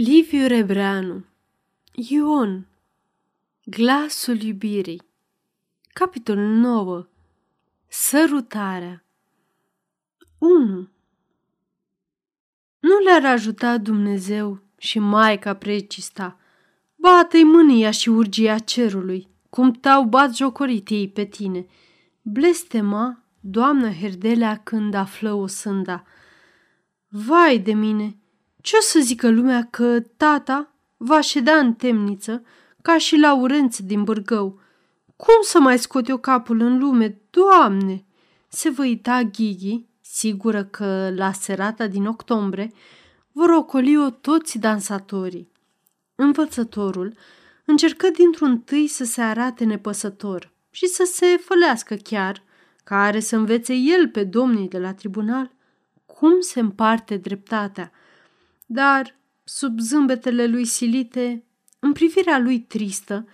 Liviu Rebreanu Ion Glasul iubirii Capitolul 9 Sărutarea 1 Nu le-ar ajuta Dumnezeu și Maica Precista, bată-i mânia și urgia cerului, cum tau bat jocorit ei pe tine. Blestema doamna Herdelea când află o sânda. Vai de mine! Ce o să zică lumea că tata va ședea în temniță ca și Laurenț din Bârgău? Cum să mai scot eu capul în lume, Doamne? Se văita Ghighi, sigură că la serata din octombrie vor ocoli-o toți dansatorii. Învățătorul încercă dintr-un tâi să se arate nepăsător și să se fălească chiar, care să învețe el pe domnii de la tribunal cum se împarte dreptatea – dar, sub zâmbetele lui silite, în privirea lui tristă,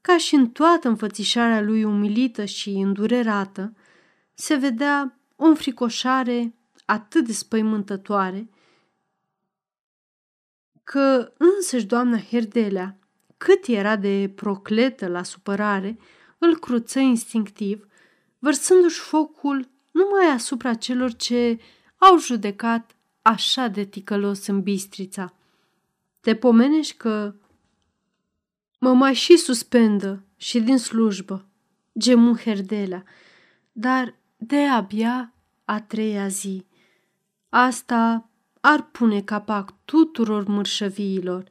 ca și în toată înfățișarea lui umilită și îndurerată, se vedea o înfricoșare atât de spăimântătoare, că însăși doamna Herdelea, cât era de procletă la supărare, îl cruță instinctiv, vărsându-și focul numai asupra celor ce au judecat așa de ticălos în bistrița. Te pomenești că mă mai și suspendă și din slujbă, gemu Herdelea, dar de abia a treia zi. Asta ar pune capac tuturor mărșăviilor.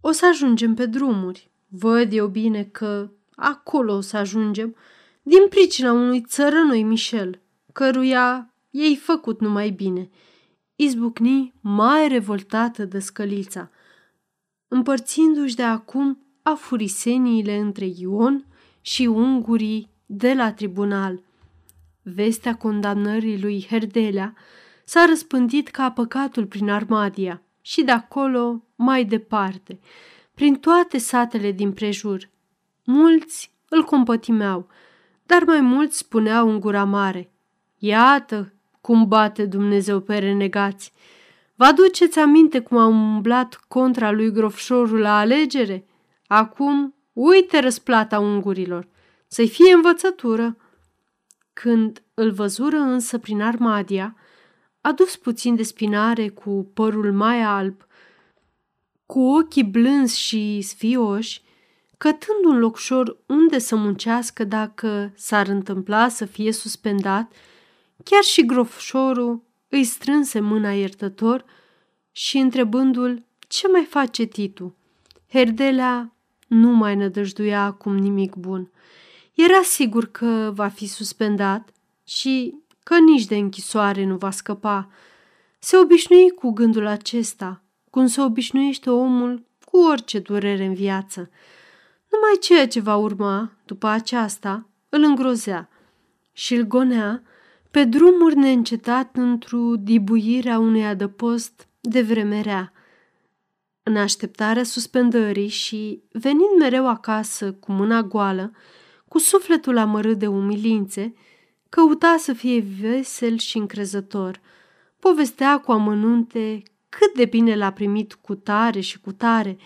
O să ajungem pe drumuri. Văd eu bine că acolo o să ajungem din pricina unui țărănoi Michel, căruia ei făcut numai bine – izbucni mai revoltată de scălița, împărțindu-și de acum afuriseniile între Ion și ungurii de la tribunal. Vestea condamnării lui Herdelea s-a răspândit ca păcatul prin Armadia și de acolo mai departe, prin toate satele din prejur. Mulți îl compătimeau, dar mai mulți spuneau în gura mare, Iată cum bate Dumnezeu pe renegați. Vă aduceți aminte cum am umblat contra lui Grofșorul la alegere? Acum, uite răsplata ungurilor. Să-i fie învățătură. Când îl văzură însă prin armadia, a dus puțin de spinare cu părul mai alb, cu ochii blânzi și sfioși, cătând un locșor unde să muncească dacă s-ar întâmpla să fie suspendat, Chiar și grofșorul îi strânse mâna iertător și întrebându-l ce mai face Titu. Herdelea nu mai nădăjduia acum nimic bun. Era sigur că va fi suspendat și că nici de închisoare nu va scăpa. Se obișnui cu gândul acesta, cum se obișnuiește omul cu orice durere în viață. Numai ceea ce va urma după aceasta îl îngrozea și îl gonea pe drumuri neîncetat într-o dibuirea unui adăpost de vreme rea. În așteptarea suspendării și venind mereu acasă cu mâna goală, cu sufletul amărât de umilințe, căuta să fie vesel și încrezător. Povestea cu amănunte cât de bine l-a primit cu tare și cu tare,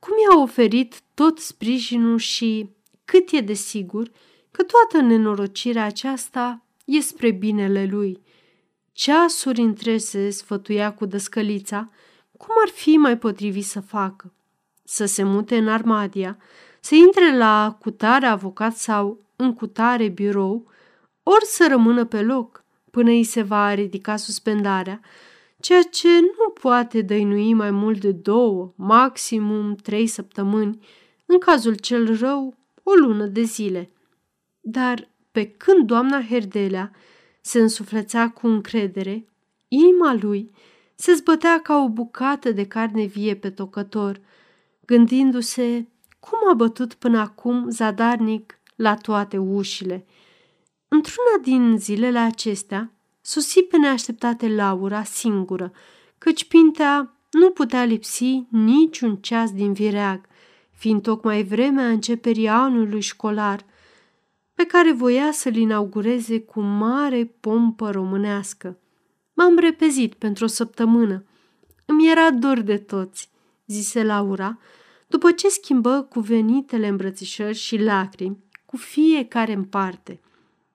cum i-a oferit tot sprijinul și cât e de sigur că toată nenorocirea aceasta e spre binele lui. Ceasuri întrese sfătuia cu dăscălița cum ar fi mai potrivit să facă. Să se mute în armadia, să intre la cutare avocat sau în cutare birou, ori să rămână pe loc până îi se va ridica suspendarea, ceea ce nu poate dăinui mai mult de două, maximum trei săptămâni, în cazul cel rău, o lună de zile. Dar pe când doamna Herdelea se însuflețea cu încredere, inima lui se zbătea ca o bucată de carne vie pe tocător, gândindu-se cum a bătut până acum zadarnic la toate ușile. Într-una din zilele acestea, sosi pe neașteptate Laura singură, căci Pintea nu putea lipsi niciun ceas din vireag, fiind tocmai vremea începerii anului școlar – pe care voia să-l inaugureze cu mare pompă românească. M-am repezit pentru o săptămână. Îmi era dor de toți, zise Laura, după ce schimbă cuvenitele îmbrățișări și lacrimi cu fiecare în parte.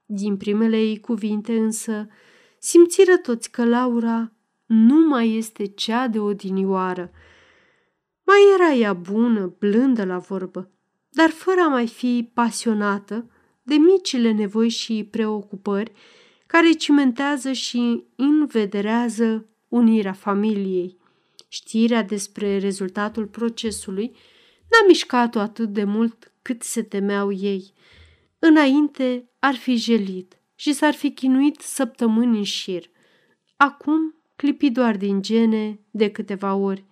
Din primele ei cuvinte însă, simțiră toți că Laura nu mai este cea de odinioară. Mai era ea bună, blândă la vorbă, dar fără a mai fi pasionată de micile nevoi și preocupări care cimentează și învederează unirea familiei. Știrea despre rezultatul procesului n-a mișcat-o atât de mult cât se temeau ei. Înainte ar fi jelit și s-ar fi chinuit săptămâni în șir. Acum clipi doar din gene de câteva ori.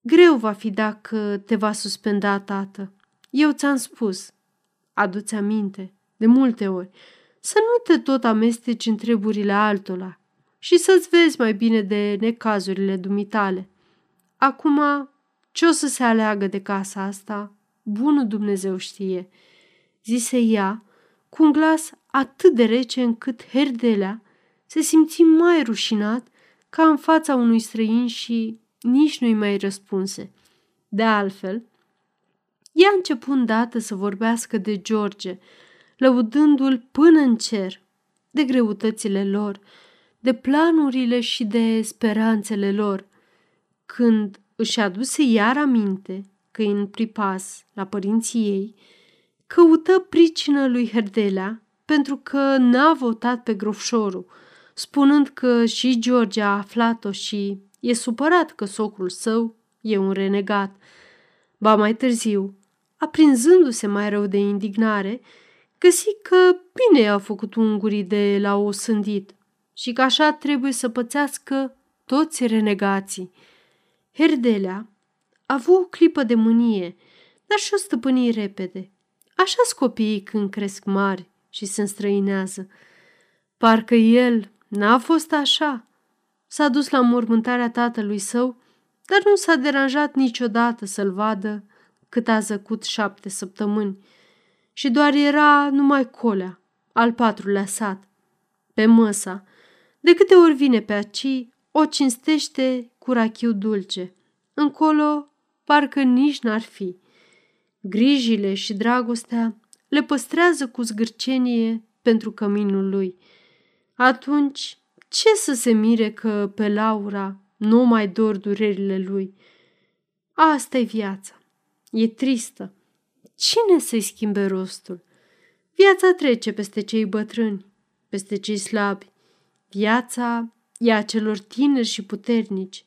Greu va fi dacă te va suspenda, tată. Eu ți-am spus. Adu-ți aminte, de multe ori, să nu te tot amesteci în treburile altora și să-ți vezi mai bine de necazurile dumitale. Acum, ce o să se aleagă de casa asta, bunul Dumnezeu știe, zise ea, cu un glas atât de rece încât Herdelea se simți mai rușinat ca în fața unui străin și nici nu-i mai răspunse. De altfel, ea începu îndată să vorbească de George, lăudându-l până în cer, de greutățile lor, de planurile și de speranțele lor. Când își aduse iar aminte că în pripas la părinții ei, căută pricină lui Herdelea pentru că n-a votat pe grofșorul, spunând că și George a aflat-o și e supărat că socrul său e un renegat. Ba mai târziu, aprinzându-se mai rău de indignare, găsi că bine a făcut ungurii de la o sândit și că așa trebuie să pățească toți renegații. Herdelea a avut o clipă de mânie, dar și-o stăpâni repede. așa copiii când cresc mari și se înstrăinează. Parcă el n-a fost așa. S-a dus la mormântarea tatălui său, dar nu s-a deranjat niciodată să-l vadă cât a zăcut șapte săptămâni și doar era numai colea, al patrulea sat. Pe măsa, de câte ori vine pe aci, o cinstește cu rachiu dulce. Încolo, parcă nici n-ar fi. Grijile și dragostea le păstrează cu zgârcenie pentru căminul lui. Atunci, ce să se mire că pe Laura nu mai dor durerile lui? asta e viața. E tristă. Cine să-i schimbe rostul? Viața trece peste cei bătrâni, peste cei slabi. Viața e a celor tineri și puternici.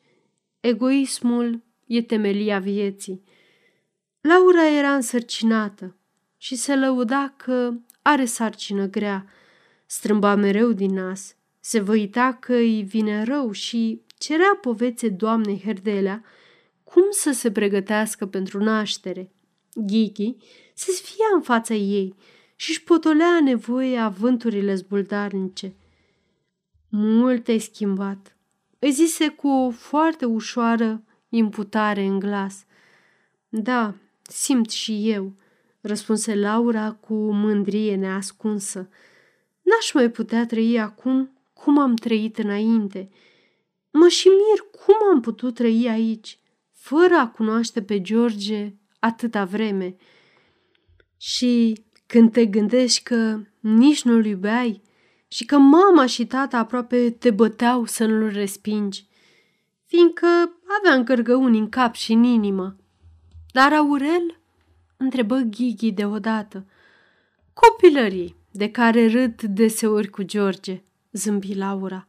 Egoismul e temelia vieții. Laura era însărcinată și se lăuda că are sarcină grea. Strâmba mereu din nas, se văita că îi vine rău și cerea povețe doamnei Herdelea cum să se pregătească pentru naștere. Ghighi se sfia în fața ei și își potolea nevoie avânturile zbuldarnice. Mult ai schimbat, îi zise cu o foarte ușoară imputare în glas. Da, simt și eu, răspunse Laura cu mândrie neascunsă. N-aș mai putea trăi acum cum am trăit înainte. Mă și mir cum am putut trăi aici, fără a cunoaște pe George atâta vreme. Și când te gândești că nici nu-l iubeai și că mama și tata aproape te băteau să nu-l respingi, fiindcă avea încărgăuni în cap și în inimă. Dar Aurel? întrebă Ghighi deodată. Copilării, de care râd deseori cu George, zâmbi Laura.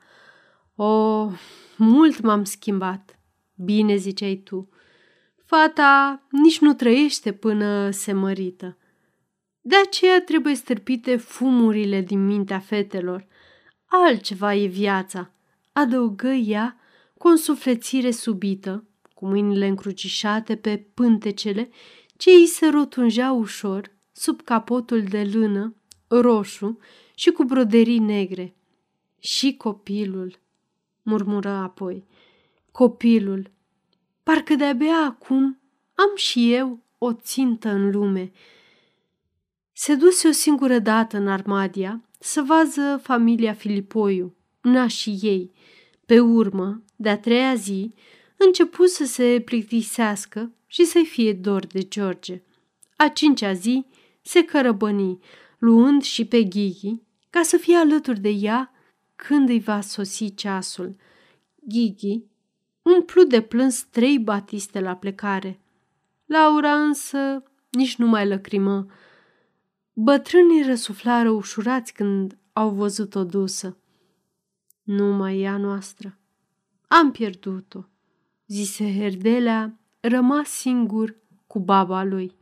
O, mult m-am schimbat, bine ziceai tu. Fata nici nu trăiește până se mărită. De aceea trebuie stârpite fumurile din mintea fetelor. Altceva e viața, adăugă ea cu o însuflețire subită, cu mâinile încrucișate pe pântecele ce îi se rotunjeau ușor sub capotul de lână, roșu și cu broderii negre. Și copilul, murmură apoi, copilul, Parcă de-abia acum am și eu o țintă în lume. Se duse o singură dată în Armadia să vază familia Filipoiu, nașii ei, Pe urmă, de-a treia zi, început să se plictisească și să-i fie dor de George. A cincea zi se cărăbăni, luând și pe Ghighi, ca să fie alături de ea când îi va sosi ceasul. Ghighi umplu de plâns trei batiste la plecare. Laura însă nici nu mai lăcrimă. Bătrânii răsuflară ușurați când au văzut-o dusă. Nu mai e a noastră. Am pierdut-o, zise Herdelea, rămas singur cu baba lui.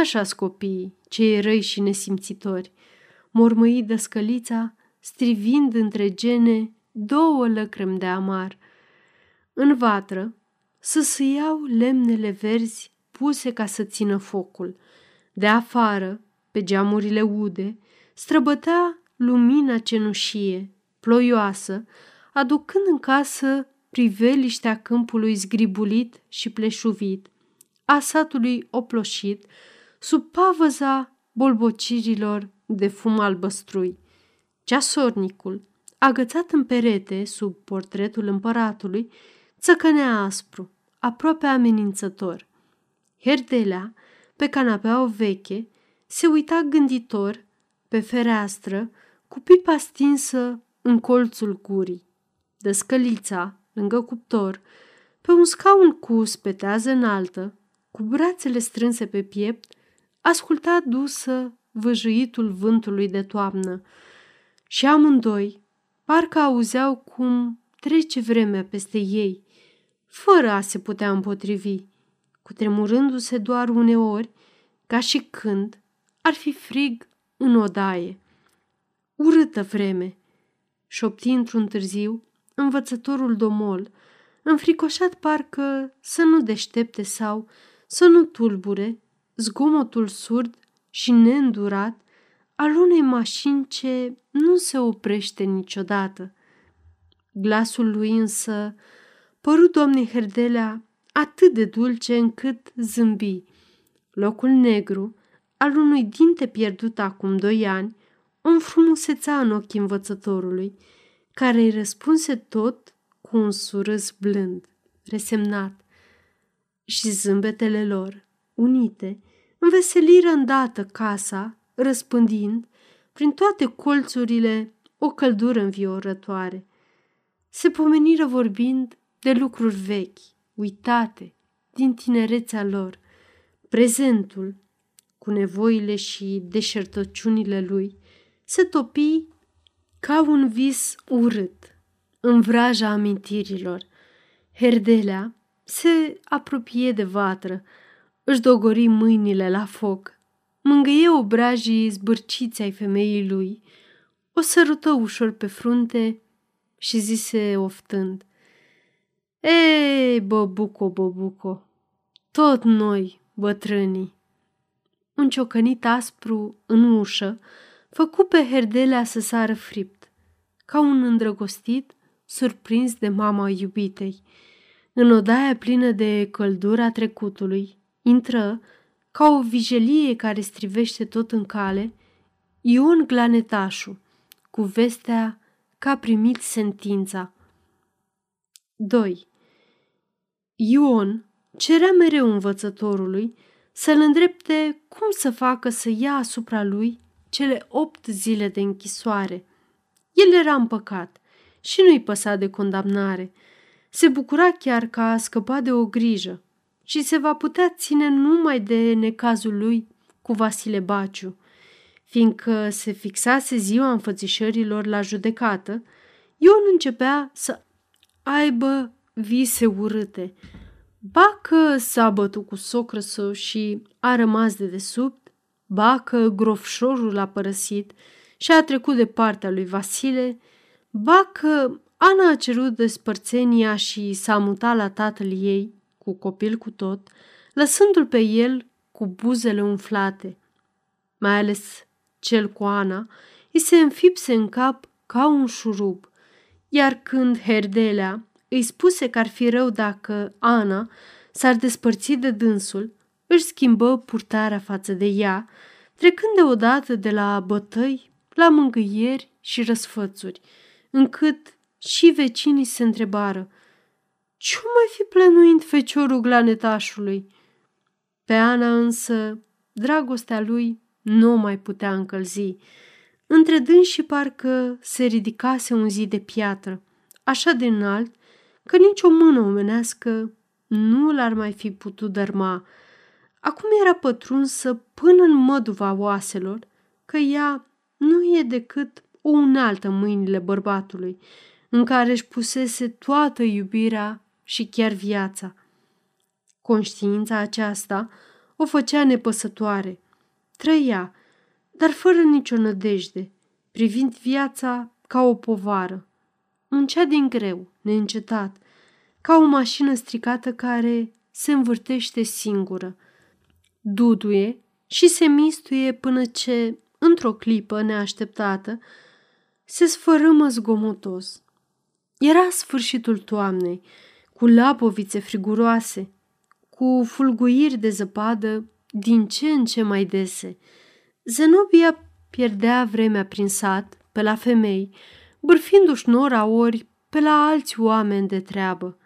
așa copiii, cei răi și nesimțitori, mormăi dăscălița, strivind între gene două lăcrămi de amar. În vatră să iau lemnele verzi puse ca să țină focul. De afară, pe geamurile ude, străbătea lumina cenușie, ploioasă, aducând în casă priveliștea câmpului zgribulit și pleșuvit, a satului oploșit, sub pavăza bolbocirilor de fum albăstrui. Ceasornicul, agățat în perete sub portretul împăratului, țăcănea aspru, aproape amenințător. Herdelea, pe canapeaua veche, se uita gânditor pe fereastră cu pipa stinsă în colțul gurii. Dăscălița, lângă cuptor, pe un scaun cu spetează înaltă, cu brațele strânse pe piept, asculta dusă văjuitul vântului de toamnă și amândoi parcă auzeau cum trece vremea peste ei, fără a se putea împotrivi, cutremurându-se doar uneori, ca și când ar fi frig în odaie. Urâtă vreme, șopti într-un târziu învățătorul domol, înfricoșat parcă să nu deștepte sau să nu tulbure zgomotul surd și neîndurat al unei mașini ce nu se oprește niciodată. Glasul lui însă părut doamnei Herdelea atât de dulce încât zâmbi. Locul negru, al unui dinte pierdut acum doi ani, o înfrumuseța în ochii învățătorului, care îi răspunse tot cu un surâs blând, resemnat. Și zâmbetele lor, unite, înveseliră îndată casa, răspândind prin toate colțurile o căldură înviorătoare. Se pomeniră vorbind de lucruri vechi, uitate, din tinerețea lor, prezentul, cu nevoile și deșertăciunile lui, se topi ca un vis urât în vraja amintirilor. Herdelea se apropie de vatră, își dogori mâinile la foc, mângâie obrajii zbârciți ai femeii lui, o sărută ușor pe frunte și zise oftând – ei, băbuco, băbuco, tot noi, bătrânii. Un ciocănit aspru în ușă făcu pe Herdelea să sară fript, ca un îndrăgostit surprins de mama iubitei. În odaia plină de căldura trecutului, intră, ca o vijelie care strivește tot în cale, Ion Glanetașu, cu vestea că a primit sentința. 2. Ion cerea mereu învățătorului să-l îndrepte cum să facă să ia asupra lui cele opt zile de închisoare. El era împăcat și nu-i păsa de condamnare. Se bucura chiar că a scăpat de o grijă și se va putea ține numai de necazul lui cu Vasile Baciu. Fiindcă se fixase ziua înfățișărilor la judecată, Ion începea să aibă vise urâte. Ba că s-a bătut cu socră său și a rămas de desubt, ba că grofșorul a părăsit și a trecut de partea lui Vasile, ba că Ana a cerut despărțenia și s-a mutat la tatăl ei, cu copil cu tot, lăsându-l pe el cu buzele umflate. Mai ales cel cu Ana, îi se înfipse în cap ca un șurub, iar când Herdelea îi spuse că ar fi rău dacă Ana s-ar despărți de dânsul, își schimbă purtarea față de ea, trecând deodată de la bătăi la mângâieri și răsfățuri, încât și vecinii se întrebară ce mai fi plănuind feciorul glanetașului? Pe Ana însă, dragostea lui nu mai putea încălzi. Între dâns și parcă se ridicase un zid de piatră, așa de înalt, că nici o mână omenească nu l-ar mai fi putut dărma. Acum era pătrunsă până în măduva oaselor, că ea nu e decât o unealtă în mâinile bărbatului, în care își pusese toată iubirea și chiar viața. Conștiința aceasta o făcea nepăsătoare. Trăia, dar fără nicio nădejde, privind viața ca o povară. Muncea din greu, neîncetat, ca o mașină stricată care se învârtește singură. Duduie și se mistuie până ce, într-o clipă neașteptată, se sfărâmă zgomotos. Era sfârșitul toamnei, cu lapovițe friguroase, cu fulguiri de zăpadă din ce în ce mai dese. Zenobia pierdea vremea prin sat, pe la femei, bârfindu-și nora ori pe la alți oameni de treabă.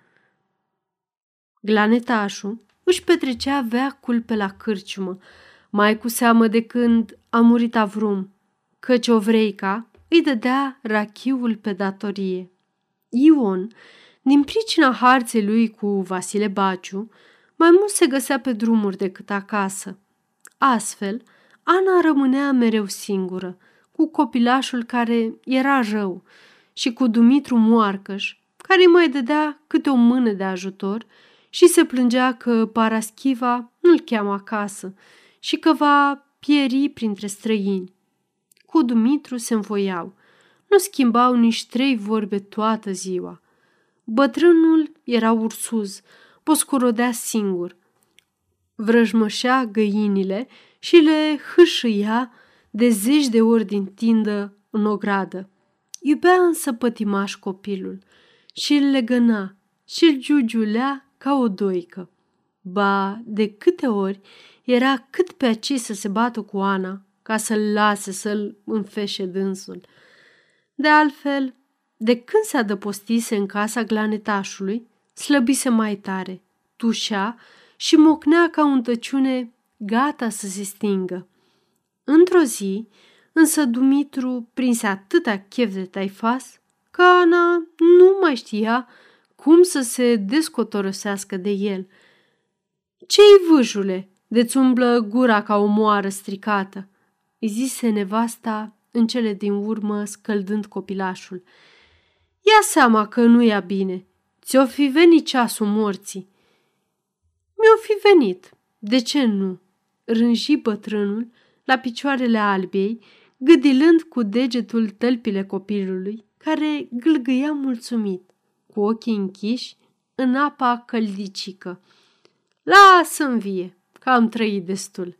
Glanetașul își petrecea veacul pe la cârciumă, mai cu seamă de când a murit Avrum, căci Ovreica îi dădea rachiul pe datorie. Ion, din pricina harței lui cu Vasile Baciu, mai mult se găsea pe drumuri decât acasă. Astfel, Ana rămânea mereu singură, cu copilașul care era rău și cu Dumitru Moarcăș, care îi mai dădea câte o mână de ajutor și se plângea că Paraschiva nu-l cheamă acasă și că va pieri printre străini. Cu Dumitru se învoiau. Nu schimbau nici trei vorbe toată ziua. Bătrânul era ursuz, poscurodea singur. Vrăjmășea găinile și le hâșâia de zeci de ori din tindă în ogradă. Iubea însă pătimaș copilul și îl legăna și îl giugiulea ca o doică. Ba, de câte ori era cât pe aci să se bată cu Ana ca să-l lase să-l înfeșe dânsul. De altfel, de când se adăpostise în casa glanetașului, slăbise mai tare, tușea și mocnea ca un tăciune gata să se stingă. Într-o zi, însă Dumitru prinse atâta chef de taifas că Ana nu mai știa cum să se descotorosească de el. Ce-i vâjule, de-ți umblă gura ca o moară stricată?" îi zise nevasta în cele din urmă scăldând copilașul. Ia seama că nu ia bine. Ți-o fi venit ceasul morții. Mi-o fi venit. De ce nu? Rânji bătrânul la picioarele albiei, gâdilând cu degetul tălpile copilului, care gâlgâia mulțumit, cu ochii închiși, în apa căldicică. Lasă-mi vie, că am trăit destul.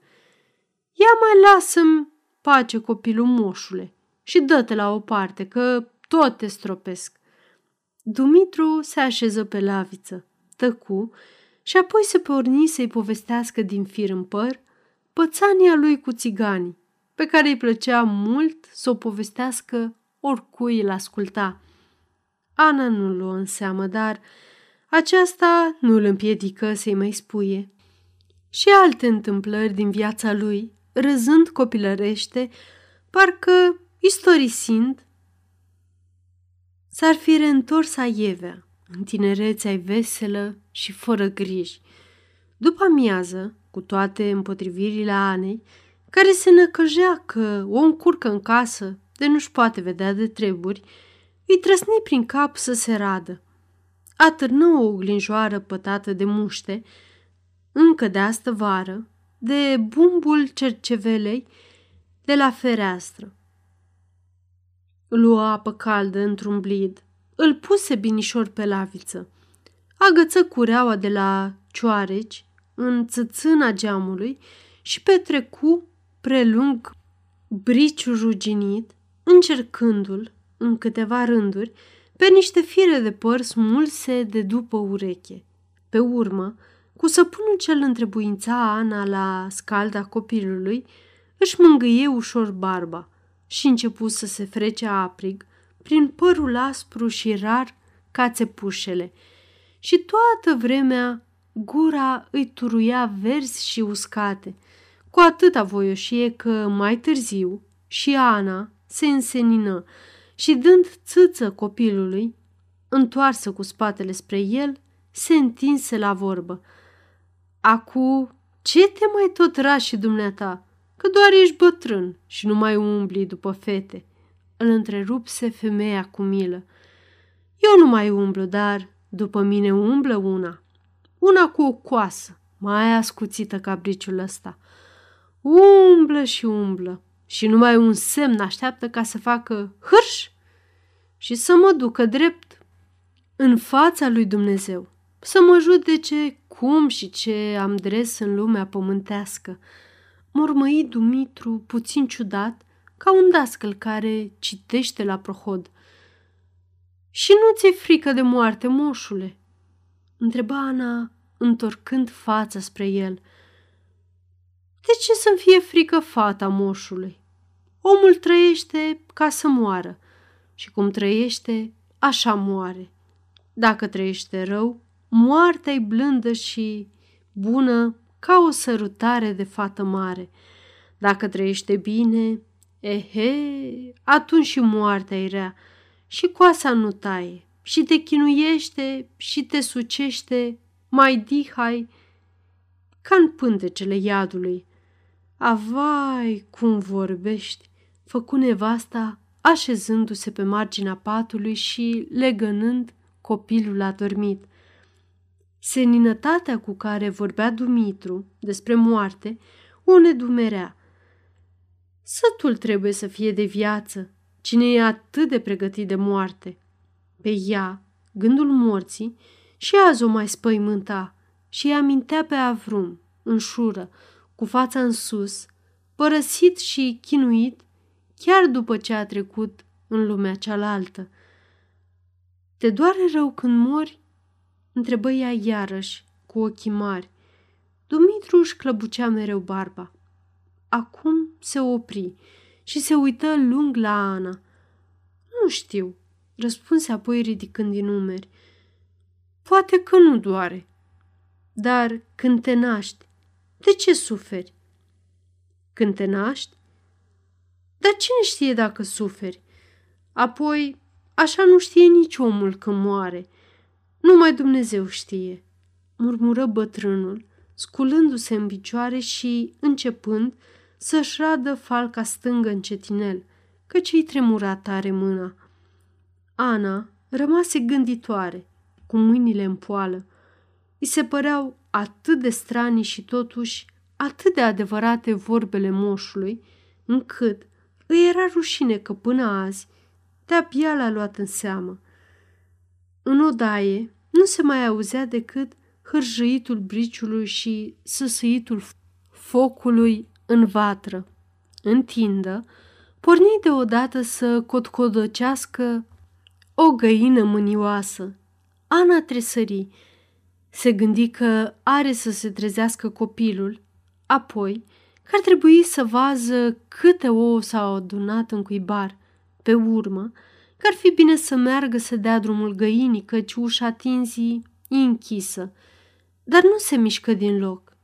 Ia mai lasă-mi pace copilul moșule și dă-te la o parte, că tot te stropesc. Dumitru se așeză pe laviță, tăcu și apoi se porni să-i povestească din fir în păr pățania lui cu țiganii, pe care îi plăcea mult să o povestească oricui îl asculta. Ana nu luă în seamă, dar aceasta nu îl împiedică să-i mai spuie. Și alte întâmplări din viața lui, râzând copilărește, parcă istorisind, s-ar fi reîntors aievea, în tinerețea veselă și fără griji. După amiază, cu toate împotrivirile Anei, care se năcăjea că o încurcă în casă de nu-și poate vedea de treburi, îi trăsni prin cap să se radă. Atârnă o oglinjoară pătată de muște, încă de astă vară, de bumbul cercevelei de la fereastră. Luă apă caldă într-un blid, îl puse binișor pe laviță, agăță cureaua de la cioareci în țățâna geamului și petrecu prelung briciul ruginit, încercându-l, în câteva rânduri, pe niște fire de păr smulse de după ureche. Pe urmă, cu săpunul cel întrebuința Ana la scalda copilului, își mângâie ușor barba și începu să se frece aprig, prin părul aspru și rar ca țepușele și toată vremea gura îi turuia verzi și uscate, cu atâta voioșie că mai târziu și Ana se însenină și dând țâță copilului, întoarsă cu spatele spre el, se întinse la vorbă. Acu, ce te mai tot rași dumneata? Că doar ești bătrân și nu mai umbli după fete. Îl întrerupse femeia cu milă. Eu nu mai umblu, dar după mine umblă una. Una cu o coasă, mai ascuțită ca briciul ăsta. Umblă și umblă și numai un semn așteaptă ca să facă hârș și să mă ducă drept în fața lui Dumnezeu, să mă judece cum și ce am dres în lumea pământească. Mormăi Dumitru puțin ciudat, ca un dascăl care citește la prohod. Și nu ți-e frică de moarte, moșule?" Întreba Ana, întorcând fața spre el. De ce să-mi fie frică fata moșului? Omul trăiește ca să moară și cum trăiește, așa moare. Dacă trăiește rău, moartea e blândă și bună ca o sărutare de fată mare. Dacă trăiește bine, ehe, atunci și moartea e rea și coasa nu taie și te chinuiește și te sucește mai dihai ca în pântecele iadului. Avai, cum vorbești, făcu nevasta așezându-se pe marginea patului și legănând copilul adormit. Seninătatea cu care vorbea Dumitru despre moarte o nedumerea. Sătul trebuie să fie de viață, cine e atât de pregătit de moarte. Pe ea, gândul morții, și azi o mai spăimânta și îi amintea pe Avrum, în șură, cu fața în sus, părăsit și chinuit, chiar după ce a trecut în lumea cealaltă. Te doare rău când mori? întrebă ea iarăși, cu ochii mari. Dumitru își clăbucea mereu barba. Acum se opri și se uită lung la Ana. Nu știu, răspunse apoi ridicând din umeri. Poate că nu doare. Dar când te naști, de ce suferi? Când te naști? Dar cine știe dacă suferi? Apoi, așa nu știe nici omul când moare. Numai Dumnezeu știe, murmură bătrânul, sculându-se în picioare și începând să-și radă falca stângă în cetinel, căci îi tremura tare mâna. Ana rămase gânditoare, cu mâinile în poală. Îi se păreau atât de strani și totuși atât de adevărate vorbele moșului, încât îi era rușine că până azi de-abia l-a luat în seamă. În odaie nu se mai auzea decât hârjăitul briciului și săsăitul focului în vatră. În tindă, porni deodată să cotcodăcească o găină mânioasă. Ana tresări. Se gândi că are să se trezească copilul, apoi că ar trebui să vază câte ouă s-au adunat în cuibar. Pe urmă, că ar fi bine să meargă să dea drumul găinii, căci ușa tinzii e închisă, dar nu se mișcă din loc.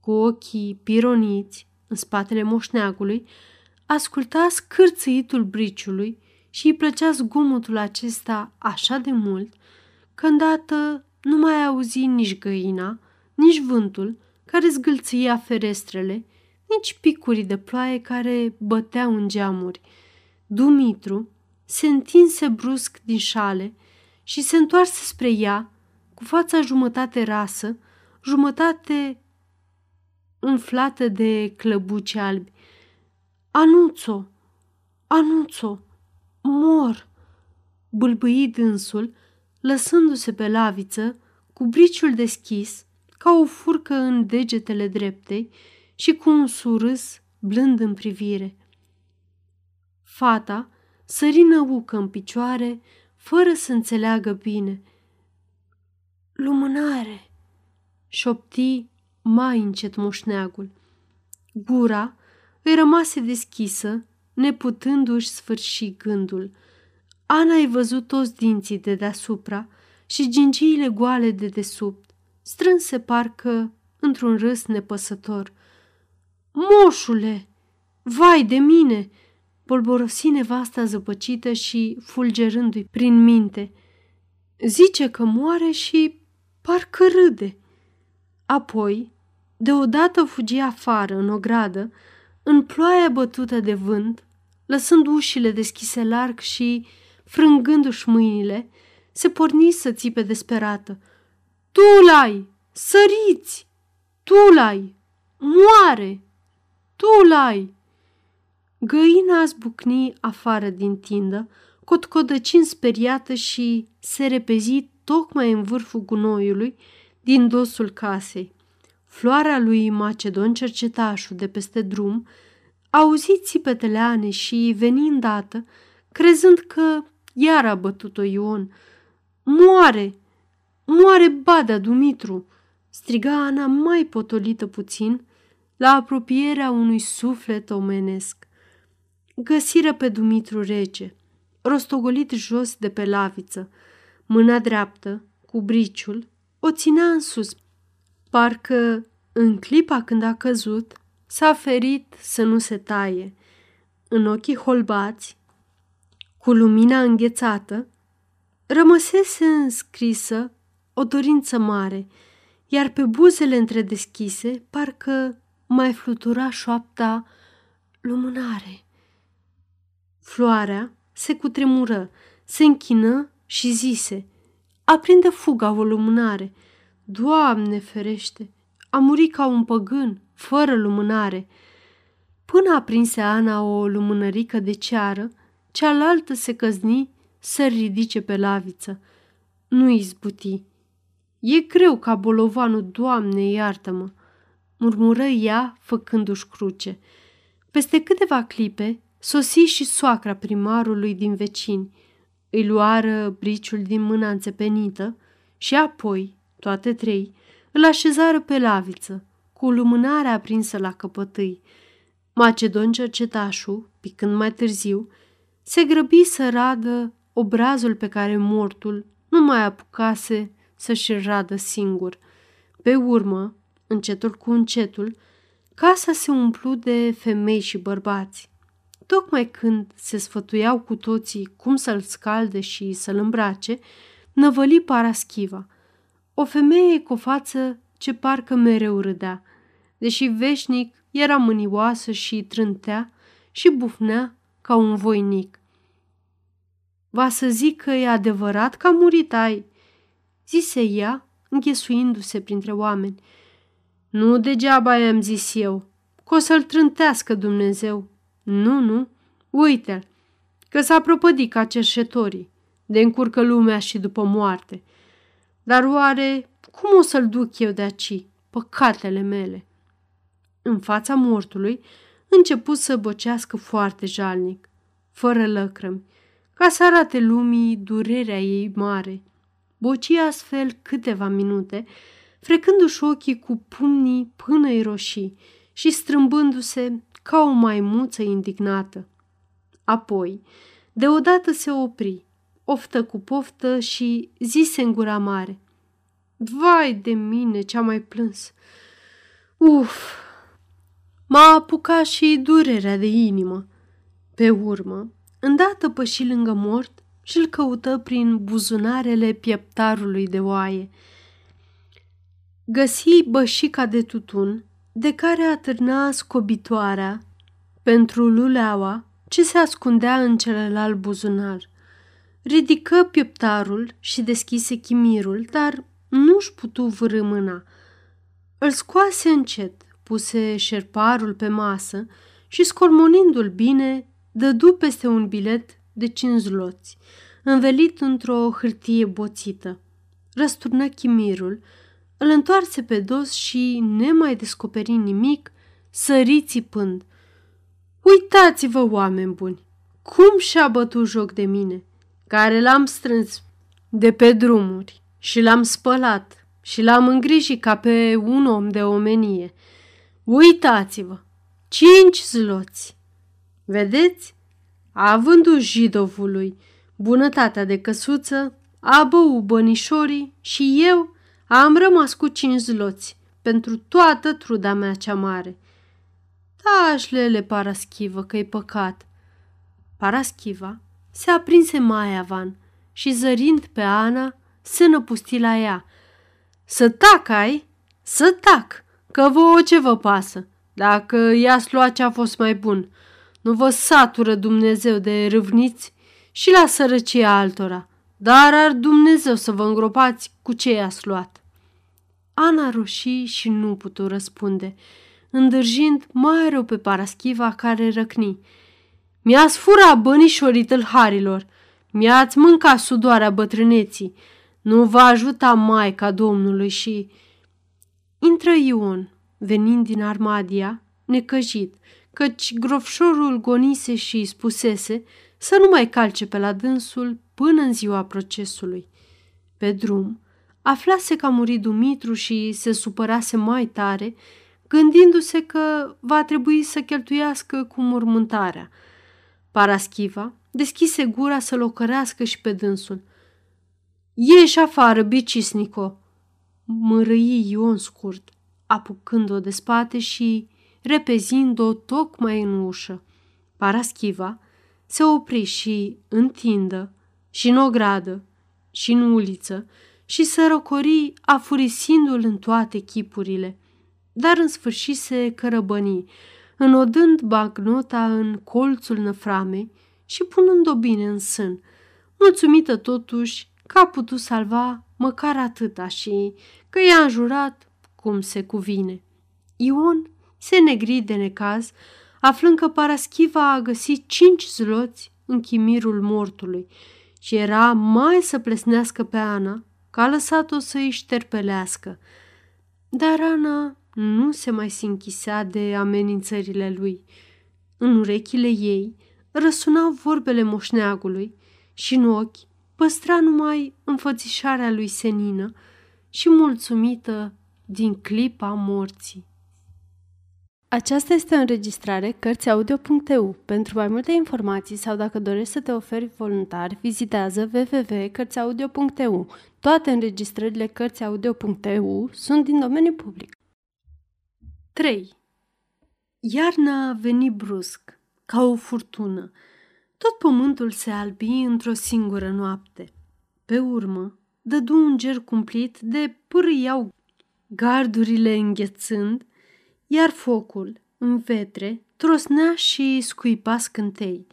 Cu ochii pironiți în spatele moșneagului, asculta scârțâitul briciului și îi plăcea zgomotul acesta așa de mult că îndată nu mai auzi nici găina, nici vântul care zgâlția ferestrele, nici picurii de ploaie care băteau în geamuri. Dumitru se întinse brusc din șale și se întoarse spre ea, cu fața jumătate rasă, jumătate umflată de clăbuci albi. Anuțo! Anuțo! Mor! Bâlbâi dânsul, lăsându-se pe laviță, cu briciul deschis, ca o furcă în degetele dreptei și cu un surâs blând în privire. Fata sări năucă în picioare, fără să înțeleagă bine. Lumânare! șopti mai încet moșneagul. Gura îi rămase deschisă, neputându-și sfârși gândul. Ana ai văzut toți dinții de deasupra și gingiile goale de desubt, strânse parcă într-un râs nepăsător. Moșule! Vai de mine! Bolborosi nevasta zăpăcită și fulgerându-i prin minte. Zice că moare și parcă râde. Apoi, deodată fugi afară, în ogradă, în ploaia bătută de vânt, lăsând ușile deschise larg și, frângându-și mâinile, se porni să țipe desperată. Tu l-ai! Săriți! Tu l-ai! Moare! Tu l-ai! Găina zbucni afară din tindă, cotcodăcind speriată și se repezi tocmai în vârful gunoiului din dosul casei. Floarea lui Macedon cercetașul de peste drum auzi țipetele Ane și veni îndată, crezând că iar a bătut-o Ion. Moare! Moare Badea Dumitru! striga Ana mai potolită puțin la apropierea unui suflet omenesc. Găsiră pe Dumitru rece, rostogolit jos de pe laviță, mâna dreaptă, cu briciul, o ținea în sus. Parcă, în clipa când a căzut, s-a ferit să nu se taie. În ochii holbați, cu lumina înghețată, rămăsese înscrisă o dorință mare, iar pe buzele întredeschise parcă mai flutura șoapta lumânare. Floarea se cutremură, se închină și zise, aprinde fuga o lumânare. Doamne ferește, a murit ca un păgân, fără lumânare. Până aprinse Ana o lumânărică de ceară, cealaltă se căzni să ridice pe laviță. Nu izbuti. E greu ca bolovanul, Doamne, iartă-mă, murmură ea făcându-și cruce. Peste câteva clipe sosi și soacra primarului din vecini. Îi luară briciul din mâna înțepenită și apoi, toate trei, îl așezară pe laviță, cu lumânarea aprinsă la căpătâi. Macedon cercetașul, picând mai târziu, se grăbi să radă obrazul pe care mortul nu mai apucase să-și radă singur. Pe urmă, încetul cu încetul, casa se umplu de femei și bărbați. Tocmai când se sfătuiau cu toții cum să-l scalde și să-l îmbrace, năvăli paraschiva, o femeie cu o față ce parcă mereu râdea, deși veșnic era mânioasă și trântea și bufnea ca un voinic. Va să zic că e adevărat că a murit ai, zise ea, înghesuindu-se printre oameni. Nu degeaba i-am zis eu, că o să-l trântească Dumnezeu. Nu, nu, uite-l, că s-a propădit ca cerșetorii, de încurcă lumea și după moarte. Dar oare cum o să-l duc eu de aici, păcatele mele? În fața mortului, început să băcească foarte jalnic, fără lăcrămi, ca să arate lumii durerea ei mare. Boci astfel câteva minute, frecându-și ochii cu pumnii până-i roșii și strâmbându-se ca o maimuță indignată. Apoi, deodată se opri, oftă cu poftă și zise în gura mare. Vai de mine, ce-a mai plâns! Uf! M-a apucat și durerea de inimă. Pe urmă, îndată păși lângă mort și îl căută prin buzunarele pieptarului de oaie. Găsi bășica de tutun de care atârna scobitoarea pentru luleaua ce se ascundea în celălalt buzunar. Ridică pieptarul și deschise chimirul, dar nu-și putu vârâ mâna. Îl scoase încet, puse șerparul pe masă și, scormonindu-l bine, dădu peste un bilet de cinci zloți, învelit într-o hârtie boțită. Răsturnă chimirul, îl întoarse pe dos și, nemai descoperi nimic, sări țipând. Uitați-vă, oameni buni, cum și-a bătut joc de mine, care l-am strâns de pe drumuri și l-am spălat și l-am îngrijit ca pe un om de omenie. Uitați-vă, cinci zloți. Vedeți? Avându-și jidovului bunătatea de căsuță, a băut bănișorii și eu am rămas cu cinci zloți pentru toată truda mea cea mare. Tașlele, Paraschivă, că-i păcat. Paraschiva se aprinse mai avan și zărind pe Ana, se năpusti la ea. Să tac ai? Să tac, că vouă ce vă pasă, dacă i-ați luat ce a fost mai bun. Nu vă satură Dumnezeu de râvniți și la sărăcia altora, dar ar Dumnezeu să vă îngropați cu ce i-ați luat. Ana roșii și nu putu răspunde, îndârjind mai rău pe Paraschiva care răcni. Mi-ați furat bănișorii tâlharilor, mi-ați mâncat sudoarea bătrâneții, nu va ajuta Maica Domnului și... Intră Ion, venind din Armadia, necăjit, căci grofșorul gonise și îi spusese să nu mai calce pe la dânsul până în ziua procesului. Pe drum, aflase că a murit Dumitru și se supărase mai tare, gândindu-se că va trebui să cheltuiască cu mormântarea. Paraschiva deschise gura să-l ocărească și pe dânsul. Ieși afară, bicisnico!" mărâi Ion scurt, apucând-o de spate și repezind-o tocmai în ușă. Paraschiva se opri și întindă, și în ogradă, și în uliță, și se rocori afurisindu-l în toate chipurile. Dar în sfârșit se cărăbăni, înodând bagnota în colțul năframei și punând-o bine în sân, mulțumită totuși că a putut salva măcar atâta și că i-a înjurat cum se cuvine. Ion se negri de necaz, aflând că Paraschiva a găsit cinci zloți în chimirul mortului și era mai să plesnească pe Ana, că a lăsat-o să îi șterpelească. Dar Ana nu se mai sinchisea de amenințările lui. În urechile ei răsunau vorbele moșneagului și în ochi păstra numai înfățișarea lui senină și mulțumită din clipa morții. Aceasta este o înregistrare Cărțiaudio.eu. Pentru mai multe informații sau dacă dorești să te oferi voluntar, vizitează www.cărțiaudio.eu. Toate înregistrările Cărțiaudio.eu sunt din domeniu public. 3. Iarna veni brusc, ca o furtună. Tot pământul se albi într-o singură noapte. Pe urmă, dădu un ger cumplit de pârâiau gardurile înghețând, iar focul, în vetre, trosnea și scuipa scântei.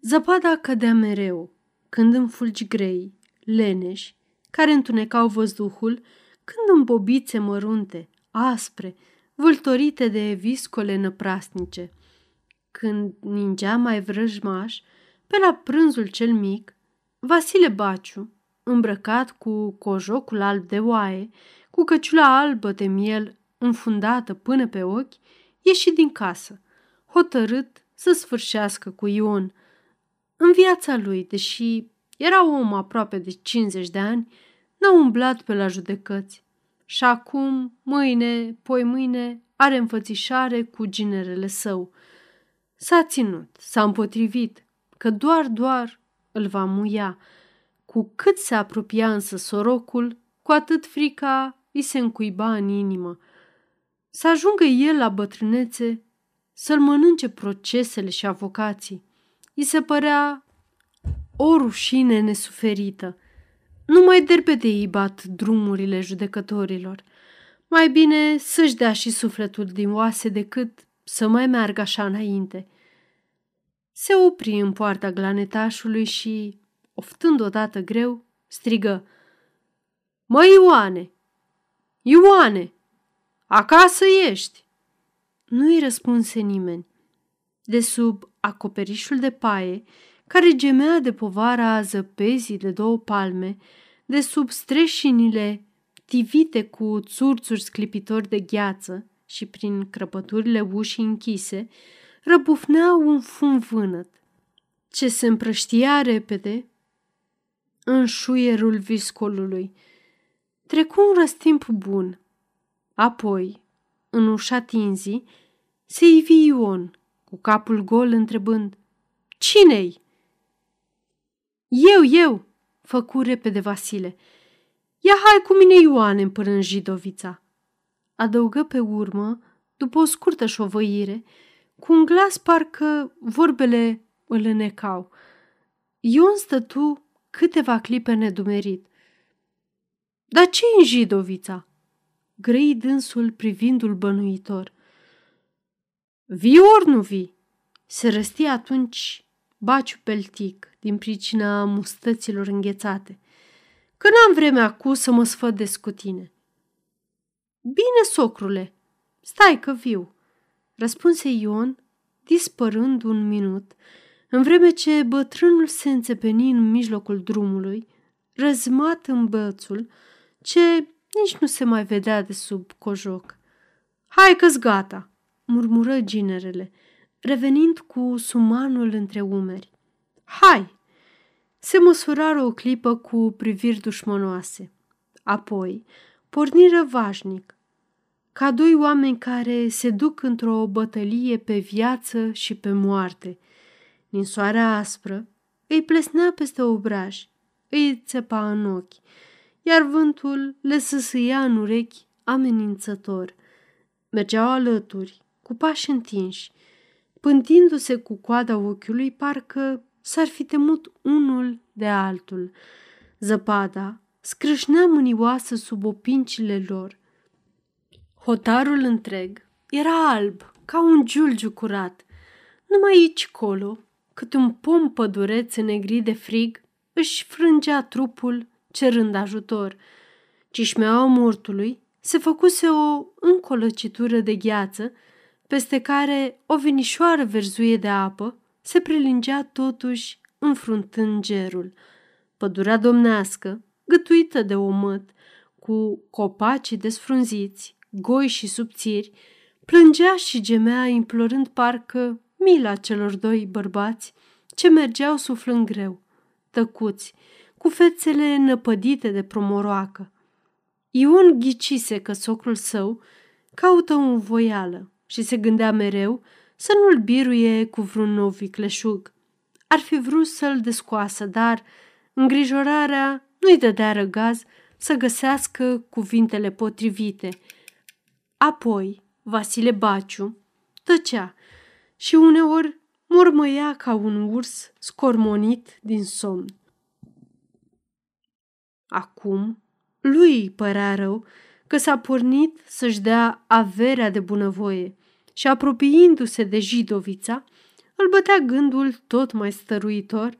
Zăpada cădea mereu, când în fulgi grei, leneși, care întunecau văzduhul, când în bobițe mărunte, aspre, vâltorite de viscole năprasnice. Când ningea mai vrăjmaș, pe la prânzul cel mic, Vasile Baciu, îmbrăcat cu cojocul alb de oaie, cu căciula albă de miel înfundată până pe ochi, ieși din casă, hotărât să sfârșească cu Ion. În viața lui, deși era om aproape de 50 de ani, n-a umblat pe la judecăți. Și acum, mâine, poi mâine, are înfățișare cu ginerele său. S-a ținut, s-a împotrivit, că doar, doar îl va muia. Cu cât se apropia însă sorocul, cu atât frica îi se încuiba în inimă. Să ajungă el la bătrânețe, să-l mănânce procesele și avocații. I se părea o rușine nesuferită. Nu mai derbede îi bat drumurile judecătorilor. Mai bine să-și dea și sufletul din oase decât să mai meargă așa înainte. Se opri în poarta glanetașului și, oftând odată greu, strigă Mă, Ioane! Ioane! Acasă ești!" Nu-i răspunse nimeni. De sub acoperișul de paie, care gemea de povara zăpezii de două palme, de sub streșinile tivite cu țurțuri sclipitori de gheață și prin crăpăturile ușii închise, răbufnea un fum vânăt, ce se împrăștia repede în șuierul viscolului. Trecu un răstimp bun, Apoi, în ușa tinzii, se ivi Ion, cu capul gol întrebând, Cine-i? Eu, eu!" făcu repede Vasile. Ia hai cu mine, Ioane, până în Jidovița!" Adăugă pe urmă, după o scurtă șovăire, cu un glas parcă vorbele îl înecau. Ion stătu câteva clipe nedumerit. Dar ce în Jidovița?" grăi dânsul privindul bănuitor. Vii ori nu vii? Se răsti atunci baciu peltic din pricina mustăților înghețate. Că n-am vreme acum să mă sfădesc cu tine. Bine, socrule, stai că viu, răspunse Ion, dispărând un minut, în vreme ce bătrânul se înțepeni în mijlocul drumului, răzmat în bățul, ce nici nu se mai vedea de sub cojoc. Hai că-s gata, murmură ginerele, revenind cu sumanul între umeri. Hai! Se măsurară o clipă cu priviri dușmănoase. Apoi porniră vașnic, ca doi oameni care se duc într-o bătălie pe viață și pe moarte. Din soarea aspră îi plesnea peste obraj, îi țepa în ochi, iar vântul le săsâia în urechi amenințător. Mergeau alături, cu pași întinși, pântindu-se cu coada ochiului, parcă s-ar fi temut unul de altul. Zăpada scrâșnea mânioasă sub opincile lor. Hotarul întreg era alb, ca un giulgiu curat. Numai aici colo, cât un pom pădureț negri de frig, își frângea trupul cerând ajutor. Cișmeaua mortului se făcuse o încolăcitură de gheață, peste care o vinișoară verzuie de apă se prelingea totuși înfruntând gerul. Pădurea domnească, gătuită de omăt, cu copacii desfrunziți, goi și subțiri, plângea și gemea implorând parcă mila celor doi bărbați ce mergeau suflând greu, tăcuți, cu fețele năpădite de promoroacă. Ion ghicise că socrul său caută un voială și se gândea mereu să nu-l biruie cu vreun nou vicleșug. Ar fi vrut să-l descoasă, dar îngrijorarea nu-i dădea răgaz să găsească cuvintele potrivite. Apoi, Vasile Baciu tăcea și uneori mormăia ca un urs scormonit din somn. Acum, lui îi părea rău că s-a pornit să-și dea averea de bunăvoie și apropiindu-se de Jidovița, îl bătea gândul tot mai stăruitor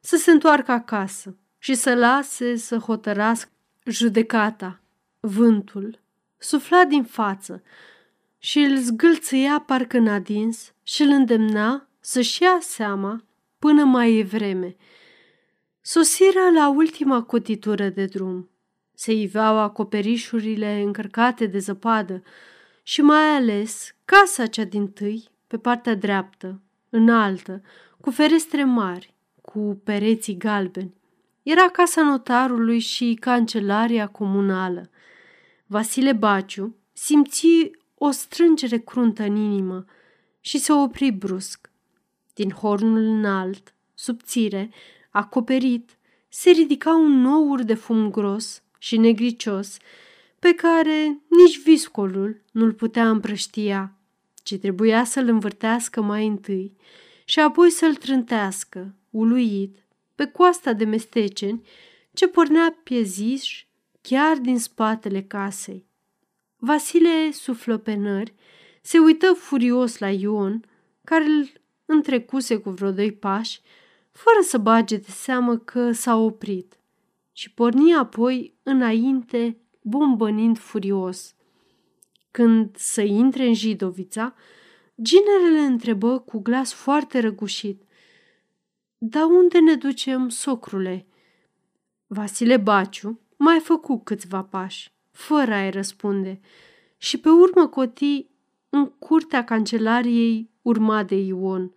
să se întoarcă acasă și să lase să hotărască judecata. Vântul sufla din față și îl zgâlțâia parcă în adins și îl îndemna să-și ia seama până mai e vreme – Sosiră la ultima cotitură de drum. Se iveau acoperișurile încărcate de zăpadă și mai ales casa cea din tâi, pe partea dreaptă, înaltă, cu ferestre mari, cu pereții galbeni. Era casa notarului și cancelaria comunală. Vasile Baciu simți o strângere cruntă în inimă și se opri brusc. Din hornul înalt, subțire, acoperit, se ridica un nour de fum gros și negricios, pe care nici viscolul nu-l putea împrăștia, ci trebuia să-l învârtească mai întâi și apoi să-l trântească, uluit, pe coasta de mesteceni ce pornea pieziș chiar din spatele casei. Vasile suflă pe nări, se uită furios la Ion, care îl întrecuse cu vreo doi pași fără să bage de seamă că s-a oprit și porni apoi înainte, bombănind furios. Când să intre în Jidovița, ginerele întrebă cu glas foarte răgușit. Da unde ne ducem, socrule?" Vasile Baciu mai făcu câțiva pași, fără a-i răspunde, și pe urmă coti în curtea cancelariei urma de Ion